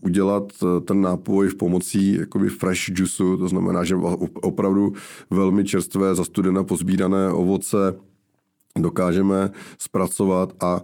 [SPEAKER 2] udělat ten nápoj v pomocí jakoby fresh juice, to znamená, že opravdu velmi čerstvé, zastudené, pozbírané ovoce, dokážeme zpracovat a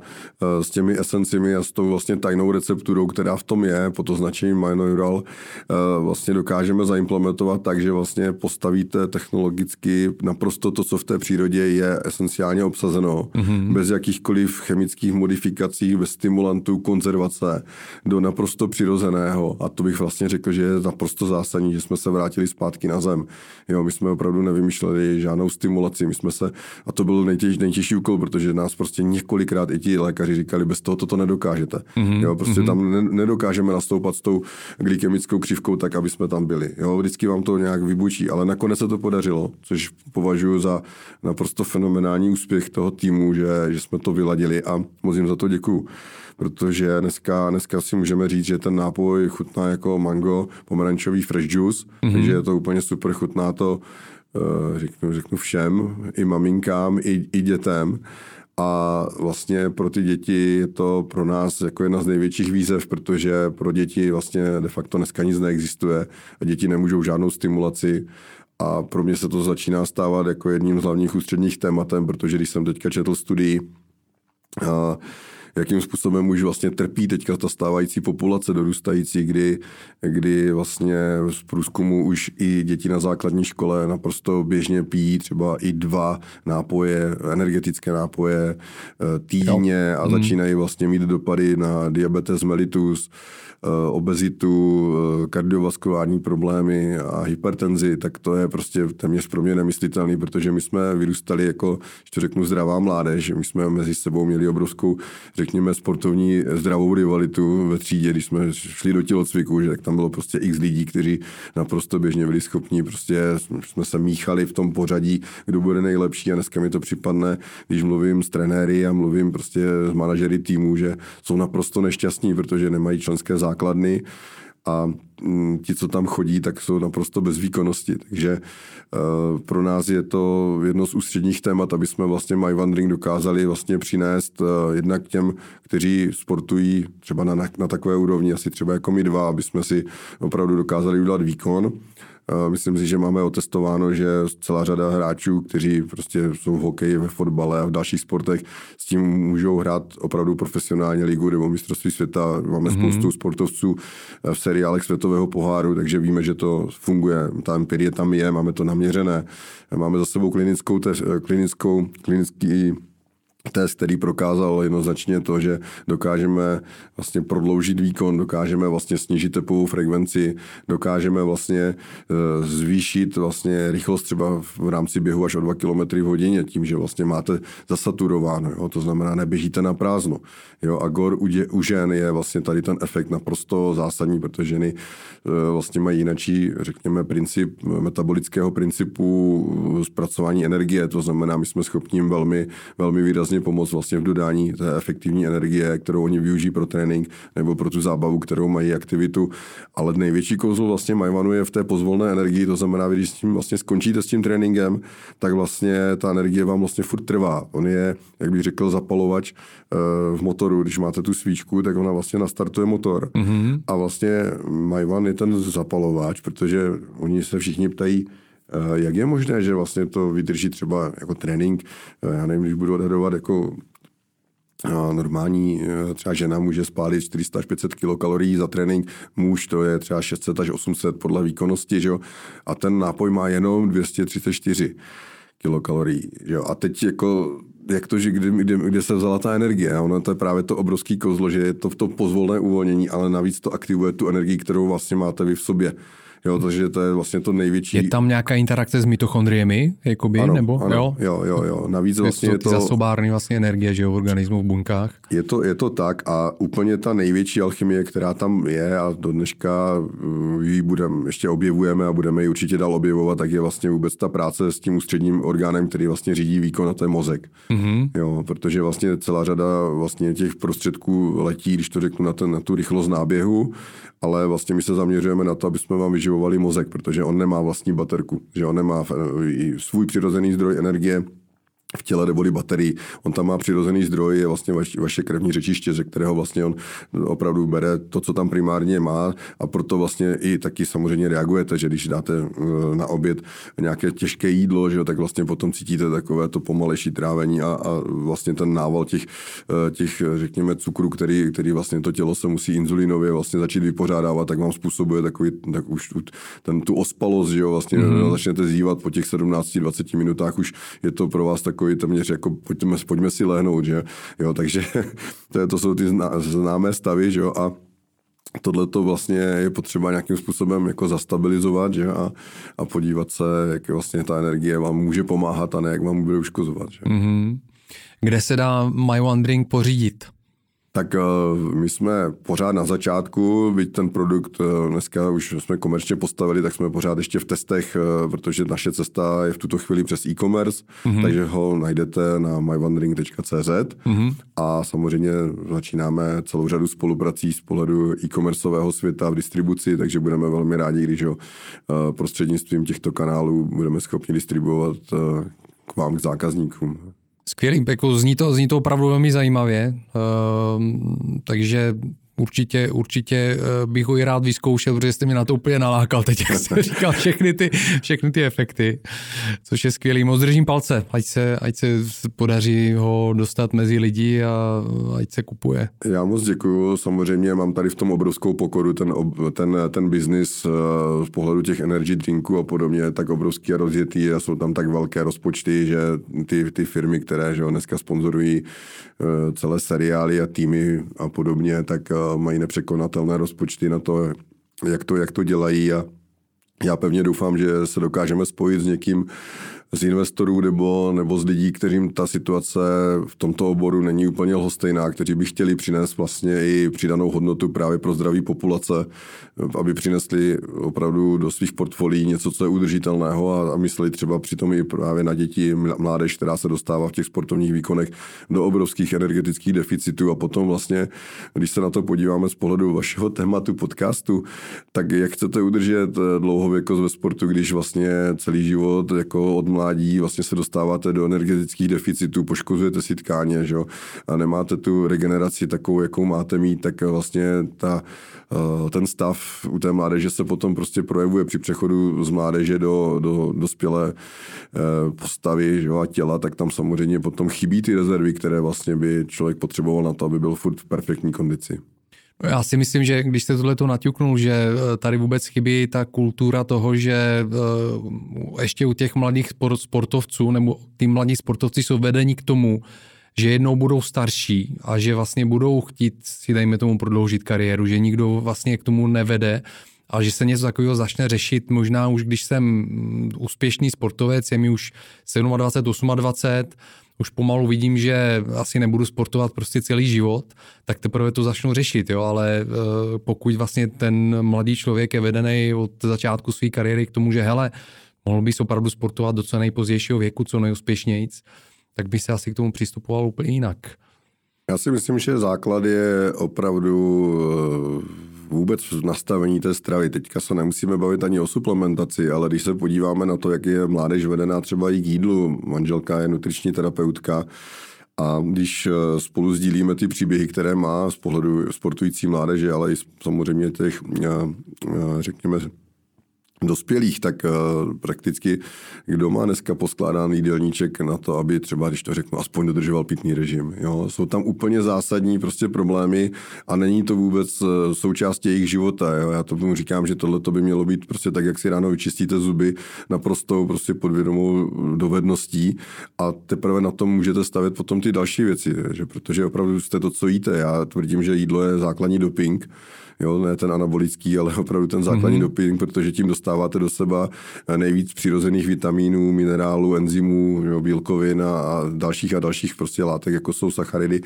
[SPEAKER 2] e, s těmi esencemi a s tou vlastně tajnou recepturou, která v tom je, po to značení Mineural, e, vlastně dokážeme zaimplementovat tak, že vlastně postavíte technologicky naprosto to, co v té přírodě je esenciálně obsazeno, mm-hmm. bez jakýchkoliv chemických modifikací, bez stimulantů, konzervace, do naprosto přirozeného. A to bych vlastně řekl, že je naprosto zásadní, že jsme se vrátili zpátky na zem. Jo, my jsme opravdu nevymýšleli žádnou stimulaci, my jsme se, a to byl nejtěž, nejtěžší nejtěžší úkol, protože nás prostě několikrát i ti lékaři říkali, bez toho toto nedokážete. Mm-hmm. Jo, prostě mm-hmm. tam ne, nedokážeme nastoupat s tou glykemickou křivkou tak, aby jsme tam byli. Jo, vždycky vám to nějak vybučí, ale nakonec se to podařilo, což považuji za naprosto fenomenální úspěch toho týmu, že, že jsme to vyladili a moc jim za to děkuju protože dneska, dneska si můžeme říct, že ten nápoj chutná jako mango, pomerančový fresh juice, mm-hmm. takže je to úplně super, chutná to řeknu, řeknu všem, i maminkám, i, i dětem. A vlastně pro ty děti je to pro nás jako jedna z největších výzev, protože pro děti vlastně de facto dneska nic neexistuje a děti nemůžou žádnou stimulaci. A pro mě se to začíná stávat jako jedním z hlavních ústředních tématem, protože když jsem teďka četl studii, a jakým způsobem už vlastně trpí teďka ta stávající populace dorůstající, kdy, kdy vlastně z průzkumu už i děti na základní škole naprosto běžně pijí třeba i dva nápoje, energetické nápoje eh, týdně a hmm. začínají vlastně mít dopady na diabetes mellitus, obezitu, eh, kardiovaskulární problémy a hypertenzi, tak to je prostě téměř pro mě nemyslitelný, protože my jsme vyrůstali jako, že to řeknu, zdravá mládež. My jsme mezi sebou měli obrovskou, řekněme, sportovní zdravou rivalitu ve třídě, když jsme šli do tělocviku, že tak tam bylo prostě x lidí, kteří naprosto běžně byli schopni, prostě jsme se míchali v tom pořadí, kdo bude nejlepší a dneska mi to připadne, když mluvím s trenéry a mluvím prostě s manažery týmu, že jsou naprosto nešťastní, protože nemají členské základny základny a mm, ti, co tam chodí, tak jsou naprosto bez výkonnosti. Takže uh, pro nás je to jedno z ústředních témat, aby jsme vlastně My Wandering dokázali vlastně přinést uh, jednak těm, kteří sportují třeba na, na takové úrovni, asi třeba jako my dva, aby jsme si opravdu dokázali udělat výkon Myslím si, že máme otestováno, že celá řada hráčů, kteří prostě jsou v hokeji, ve fotbale a v dalších sportech, s tím můžou hrát opravdu profesionálně ligu nebo mistrovství světa. Máme mm-hmm. spoustu sportovců v seriálech světového poháru, takže víme, že to funguje. Ta empirie tam je, máme to naměřené. Máme za sebou klinickou, klinickou, klinický test, který prokázal jednoznačně to, že dokážeme vlastně prodloužit výkon, dokážeme vlastně snížit tepovou frekvenci, dokážeme vlastně e, zvýšit vlastně rychlost třeba v rámci běhu až o 2 km v hodině, tím, že vlastně máte zasaturováno, jo? to znamená neběžíte na prázdno. Jo? A gor u, dě, u žen je vlastně tady ten efekt naprosto zásadní, protože ženy e, vlastně mají jinačí, řekněme, princip metabolického principu zpracování energie, to znamená, my jsme schopni velmi, velmi výrazně pomoct vlastně v dodání té efektivní energie, kterou oni využijí pro trénink nebo pro tu zábavu, kterou mají aktivitu. Ale největší kouzlo vlastně Majvanu je v té pozvolné energii, to znamená, když s tím vlastně skončíte s tím tréninkem, tak vlastně ta energie vám vlastně furt trvá. On je, jak bych řekl, zapalovač eh, v motoru. Když máte tu svíčku, tak ona vlastně nastartuje motor. Mm-hmm. A vlastně Majvan je ten zapalovač, protože oni se všichni ptají, Eh, jak je možné, že vlastně to vydrží třeba jako trénink, eh, já nevím, když budu odhadovat jako eh, normální třeba žena může spálit 400 až 500 kilokalorií za trénink, muž to je třeba 600 až 800 podle výkonnosti, že jo? a ten nápoj má jenom 234 kilokalorií. Že jo? A teď jako jak to, že kde, kde, kde se vzala ta energie. Ono to je právě to obrovský kozlo, že je to v to pozvolné uvolnění, ale navíc to aktivuje tu energii, kterou vlastně máte vy v sobě. Jo, takže to je vlastně to největší.
[SPEAKER 1] Je tam nějaká interakce s mitochondriemi, jakoby,
[SPEAKER 2] ano,
[SPEAKER 1] nebo?
[SPEAKER 2] Ano,
[SPEAKER 1] jo?
[SPEAKER 2] jo, jo, jo. Navíc vlastně je to...
[SPEAKER 1] Zasobárny vlastně energie, že jo, v organismu, v bunkách.
[SPEAKER 2] Je to, je to tak a úplně ta největší alchymie, která tam je a do dneška uh, ji budeme, ještě objevujeme a budeme ji určitě dál objevovat, tak je vlastně vůbec ta práce s tím ústředním orgánem, který vlastně řídí výkon a to je mozek. Mm-hmm. Jo, protože vlastně celá řada vlastně těch prostředků letí, když to řeknu, na, ten, na tu rychlost náběhu, ale vlastně my se zaměřujeme na to, aby jsme vám vyživovali mozek, protože on nemá vlastní baterku, že on nemá eh, svůj přirozený zdroj energie, v těle neboli baterii. On tam má přirozený zdroj, je vlastně vaš, vaše krevní řečiště, ze kterého vlastně on opravdu bere to, co tam primárně má a proto vlastně i taky samozřejmě reagujete, že když dáte eh, na oběd nějaké těžké jídlo, že jo, tak vlastně potom cítíte takové to pomalejší trávení a, a vlastně ten nával těch, eh, těch řekněme, cukrů, který, který vlastně to tělo se musí inzulinově vlastně začít vypořádávat, tak vám způsobuje takový, tak už ten, tu ospalost, že jo, vlastně mm-hmm. začnete zývat po těch 17-20 minutách, už je to pro vás takový takový téměř jako pojďme, pojďme si lehnout, že jo, takže to, to jsou ty známé stavy, že jo, a tohle to vlastně je potřeba nějakým způsobem jako zastabilizovat že? A, a podívat se, jak vlastně ta energie vám může pomáhat a ne jak vám bude uškozovat. Že? Mm-hmm.
[SPEAKER 1] Kde se dá My One Drink pořídit?
[SPEAKER 2] Tak uh, my jsme pořád na začátku, byť ten produkt uh, dneska už jsme komerčně postavili, tak jsme pořád ještě v testech, uh, protože naše cesta je v tuto chvíli přes e-commerce, mm-hmm. takže ho najdete na mywandering.cz mm-hmm. a samozřejmě začínáme celou řadu spoluprací z pohledu e-commerceového světa v distribuci, takže budeme velmi rádi, když ho prostřednictvím těchto kanálů budeme schopni distribuovat k vám, k zákazníkům.
[SPEAKER 1] Skvělý, jako zní to, zní to opravdu velmi zajímavě, uh, takže určitě, určitě eh, bych ho i rád vyzkoušel, protože jste mi na to úplně nalákal teď, jak jsem říkal, všechny ty, všechny ty efekty, což je skvělý. Moc držím palce, ať se, ať se podaří ho dostat mezi lidi a ať se kupuje.
[SPEAKER 2] Já moc děkuju, samozřejmě mám tady v tom obrovskou pokoru, ten, ten, ten biznis eh, z pohledu těch energy drinků a podobně tak obrovský a rozjetý a jsou tam tak velké rozpočty, že ty, ty firmy, které že dneska sponzorují eh, celé seriály a týmy a podobně, tak mají nepřekonatelné rozpočty na to, jak to, jak to dělají a já pevně doufám, že se dokážeme spojit s někým, z investorů nebo, nebo z lidí, kterým ta situace v tomto oboru není úplně lhostejná, kteří by chtěli přinést vlastně i přidanou hodnotu právě pro zdraví populace, aby přinesli opravdu do svých portfolií něco, co je udržitelného a, a mysleli třeba přitom i právě na děti, mládež, která se dostává v těch sportovních výkonech do obrovských energetických deficitů. A potom vlastně, když se na to podíváme z pohledu vašeho tématu podcastu, tak jak chcete udržet dlouhověkost ve sportu, když vlastně celý život jako od mládí vlastně se dostáváte do energetických deficitů, poškozujete si tkáně, že? a nemáte tu regeneraci takovou, jakou máte mít, tak vlastně ta, eh, ten stav u té mládeže se potom prostě projevuje při přechodu z mládeže do, do dospělé eh, postavy že? a těla, tak tam samozřejmě potom chybí ty rezervy, které vlastně by člověk potřeboval na to, aby byl furt v perfektní kondici.
[SPEAKER 1] Já si myslím, že když jste tohle to naťuknul, že eh, tady vůbec chybí ta kultura toho, že eh, ještě u těch mladých sportovců nebo ty mladí sportovci jsou vedeni k tomu, že jednou budou starší a že vlastně budou chtít si dejme tomu prodloužit kariéru, že nikdo vlastně k tomu nevede a že se něco takového začne řešit. Možná už, když jsem mm, úspěšný sportovec, je mi už 27, 28, už pomalu vidím, že asi nebudu sportovat prostě celý život, tak teprve to začnu řešit, jo, ale e, pokud vlastně ten mladý člověk je vedený od začátku své kariéry k tomu, že hele, mohl bys opravdu sportovat do co nejpozdějšího věku, co nejúspěšnějíc, tak by se asi k tomu přistupoval úplně jinak.
[SPEAKER 2] Já si myslím, že základ je opravdu e, vůbec v nastavení té stravy. Teďka se nemusíme bavit ani o suplementaci, ale když se podíváme na to, jak je mládež vedená třeba i k jídlu, manželka je nutriční terapeutka, a když eh, spolu sdílíme ty příběhy, které má z pohledu sportující mládeže, ale i samozřejmě těch, eh, eh, řekněme, dospělých, tak uh, prakticky kdo má dneska poskládaný jídelníček na to, aby třeba, když to řeknu, aspoň dodržoval pitný režim. Jo? Jsou tam úplně zásadní prostě problémy a není to vůbec uh, součástí jejich života. Jo? Já to tomu říkám, že tohle by mělo být prostě tak, jak si ráno vyčistíte zuby naprosto prostě podvědomou dovedností a teprve na tom můžete stavět potom ty další věci, že? protože opravdu jste to, co jíte. Já tvrdím, že jídlo je základní doping, jo, ne ten anabolický, ale opravdu ten základní mm-hmm. doping, protože tím dostáváte do seba nejvíc přirozených vitamínů, minerálů, enzymů, bílkovin a, dalších a dalších prostě látek, jako jsou sacharidy,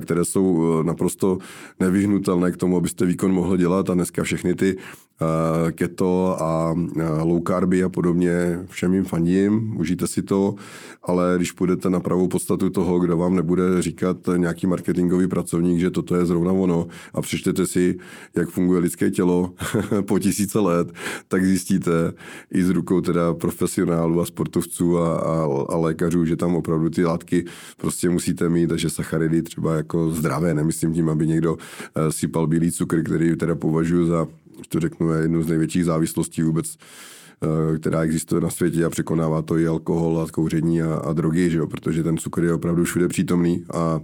[SPEAKER 2] které jsou eh, naprosto nevyhnutelné k tomu, abyste výkon mohli dělat. A dneska všechny ty eh, keto a low carby a podobně, všem jim fandím, užijte si to, ale když půjdete na pravou podstatu toho, kdo vám nebude říkat nějaký marketingový pracovník, že toto je zrovna ono a přečtete si, jak funguje lidské tělo po tisíce let, tak zjistíte i z rukou teda profesionálů a sportovců a, a, a lékařů, že tam opravdu ty látky prostě musíte mít a že sacharidy třeba třeba jako zdravé, nemyslím tím, aby někdo eh, sypal bílý cukr, který teda považuji za, to řeknu, jednu z největších závislostí vůbec eh, která existuje na světě a překonává to i alkohol a kouření a, a drogy, že jo? protože ten cukr je opravdu všude přítomný a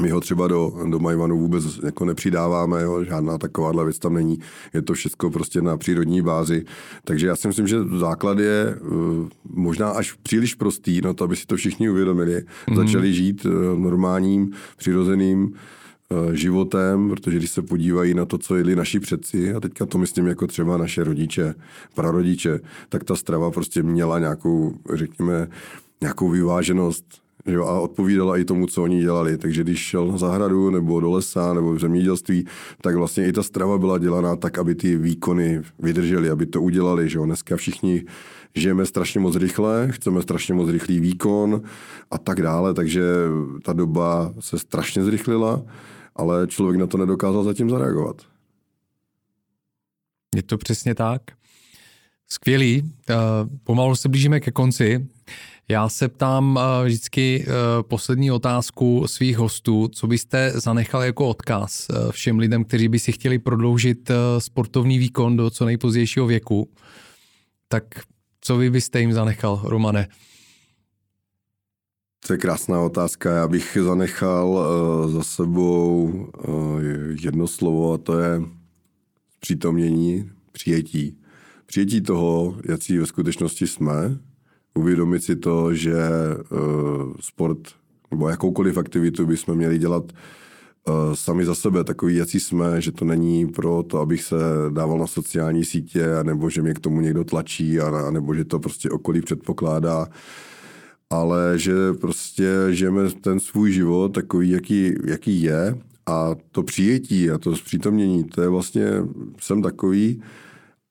[SPEAKER 2] my ho třeba do, do Majvanu vůbec jako nepřidáváme, jo, žádná takováhle věc tam není. Je to všechno prostě na přírodní bázi. Takže já si myslím, že základ je uh, možná až příliš prostý, no to aby si to všichni uvědomili. Mm. Začali žít uh, normálním, přirozeným uh, životem, protože když se podívají na to, co jedli naši předci, a teďka to myslím jako třeba naše rodiče, prarodiče, tak ta strava prostě měla nějakou, řekněme, nějakou vyváženost, Jo, a odpovídala i tomu, co oni dělali. Takže když šel na zahradu nebo do lesa nebo v zemědělství, tak vlastně i ta strava byla dělaná tak, aby ty výkony vydržely, aby to udělali. Že jo. Dneska všichni žijeme strašně moc rychle, chceme strašně moc rychlý výkon a tak dále, takže ta doba se strašně zrychlila, ale člověk na to nedokázal zatím zareagovat.
[SPEAKER 1] Je to přesně tak. Skvělý. Pomalu se blížíme ke konci. Já se ptám eh, vždycky eh, poslední otázku svých hostů, co byste zanechal jako odkaz eh, všem lidem, kteří by si chtěli prodloužit sportovní výkon do co nejpozdějšího věku. Tak co vy byste jim zanechal, Romane?
[SPEAKER 2] To je krásná otázka. Já bych zanechal za sebou jedno slovo a to je přítomnění, přijetí. Přijetí toho, jaký ve skutečnosti jsme, uvědomit si to, že uh, sport nebo jakoukoliv aktivitu bychom měli dělat sami za sebe. Takový, jaký jsme, že to není pro to, abych se dával na sociální sítě, nebo že mě k tomu někdo tlačí, a, nebo že to prostě okolí předpokládá, ale že prostě žijeme ten svůj život takový, jaký, jaký je. A to přijetí a to zpřítomnění, to je vlastně, jsem takový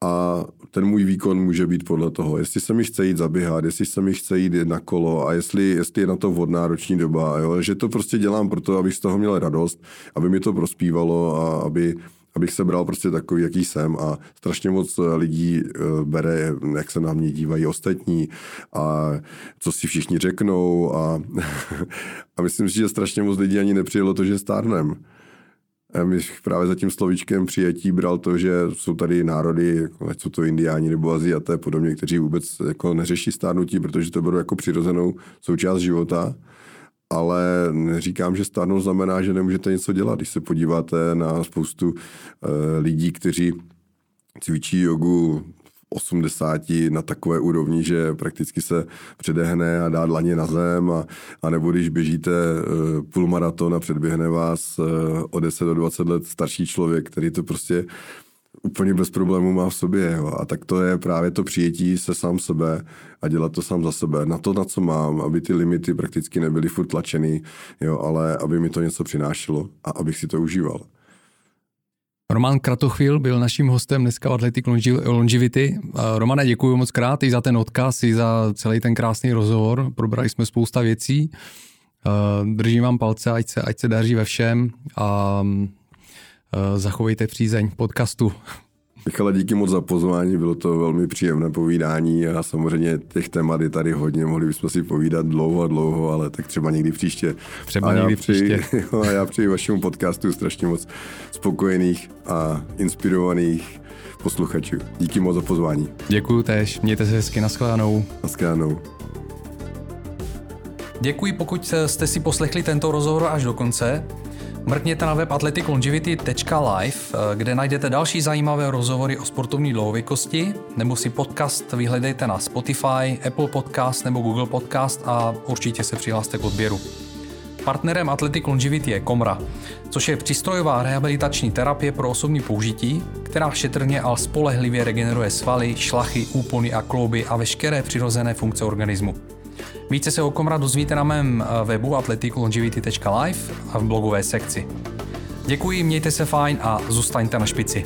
[SPEAKER 2] a ten můj výkon může být podle toho, jestli se mi chce jít zaběhat, jestli se mi chce jít na kolo a jestli, jestli je na to vhodná roční doba, jo? že to prostě dělám proto, abych z toho měl radost, aby mi to prospívalo a aby, abych se bral prostě takový, jaký jsem a strašně moc lidí eh, bere, jak se na mě dívají ostatní a co si všichni řeknou a, a myslím si, že strašně moc lidí ani nepřijelo to, že stárnem. Já bych právě za tím slovíčkem přijetí bral to, že jsou tady národy, jako ať jsou to indiáni nebo aziaté podobně, kteří vůbec jako neřeší stárnutí, protože to berou jako přirozenou součást života. Ale říkám, že stárnout znamená, že nemůžete něco dělat. Když se podíváte na spoustu uh, lidí, kteří cvičí jogu 80 na takové úrovni, že prakticky se předehne a dá dlaně na zem a, a nebo když běžíte uh, půlmaraton a předběhne vás uh, o 10 do 20 let starší člověk, který to prostě úplně bez problémů má v sobě. Jo. A tak to je právě to přijetí se sám sebe a dělat to sám za sebe. Na to, na co mám, aby ty limity prakticky nebyly furt tlačený, jo, ale aby mi to něco přinášelo a abych si to užíval.
[SPEAKER 1] Roman Kratochvil byl naším hostem dneska v Athletic Longevity. Romane, děkuji moc krát i za ten odkaz, i za celý ten krásný rozhovor. Probrali jsme spousta věcí. Držím vám palce, ať se, ať se daří ve všem a zachovejte přízeň podcastu.
[SPEAKER 2] Michale, díky moc za pozvání, bylo to velmi příjemné povídání a samozřejmě těch témat je tady hodně, mohli bychom si povídat dlouho a dlouho, ale tak třeba někdy příště.
[SPEAKER 1] Třeba a někdy
[SPEAKER 2] přeji,
[SPEAKER 1] příště.
[SPEAKER 2] Jo, a já přeji vašemu podcastu strašně moc spokojených a inspirovaných posluchačů. Díky moc za pozvání.
[SPEAKER 1] Děkuji tež, mějte se hezky, naschledanou.
[SPEAKER 2] Naschledanou.
[SPEAKER 1] Děkuji, pokud jste si poslechli tento rozhovor až do konce. Mrkněte na web athleticlongevity.live, kde najdete další zajímavé rozhovory o sportovní dlouhověkosti, nebo si podcast vyhledejte na Spotify, Apple Podcast nebo Google Podcast a určitě se přihlaste k odběru. Partnerem Athletic Longevity je Komra, což je přístrojová rehabilitační terapie pro osobní použití, která šetrně a spolehlivě regeneruje svaly, šlachy, úpony a klouby a veškeré přirozené funkce organismu. Více se o Komra dozvíte na mém eh, webu athleticlongevity.live a v blogové sekci. Děkuji, mějte se fajn a zůstaňte na špici.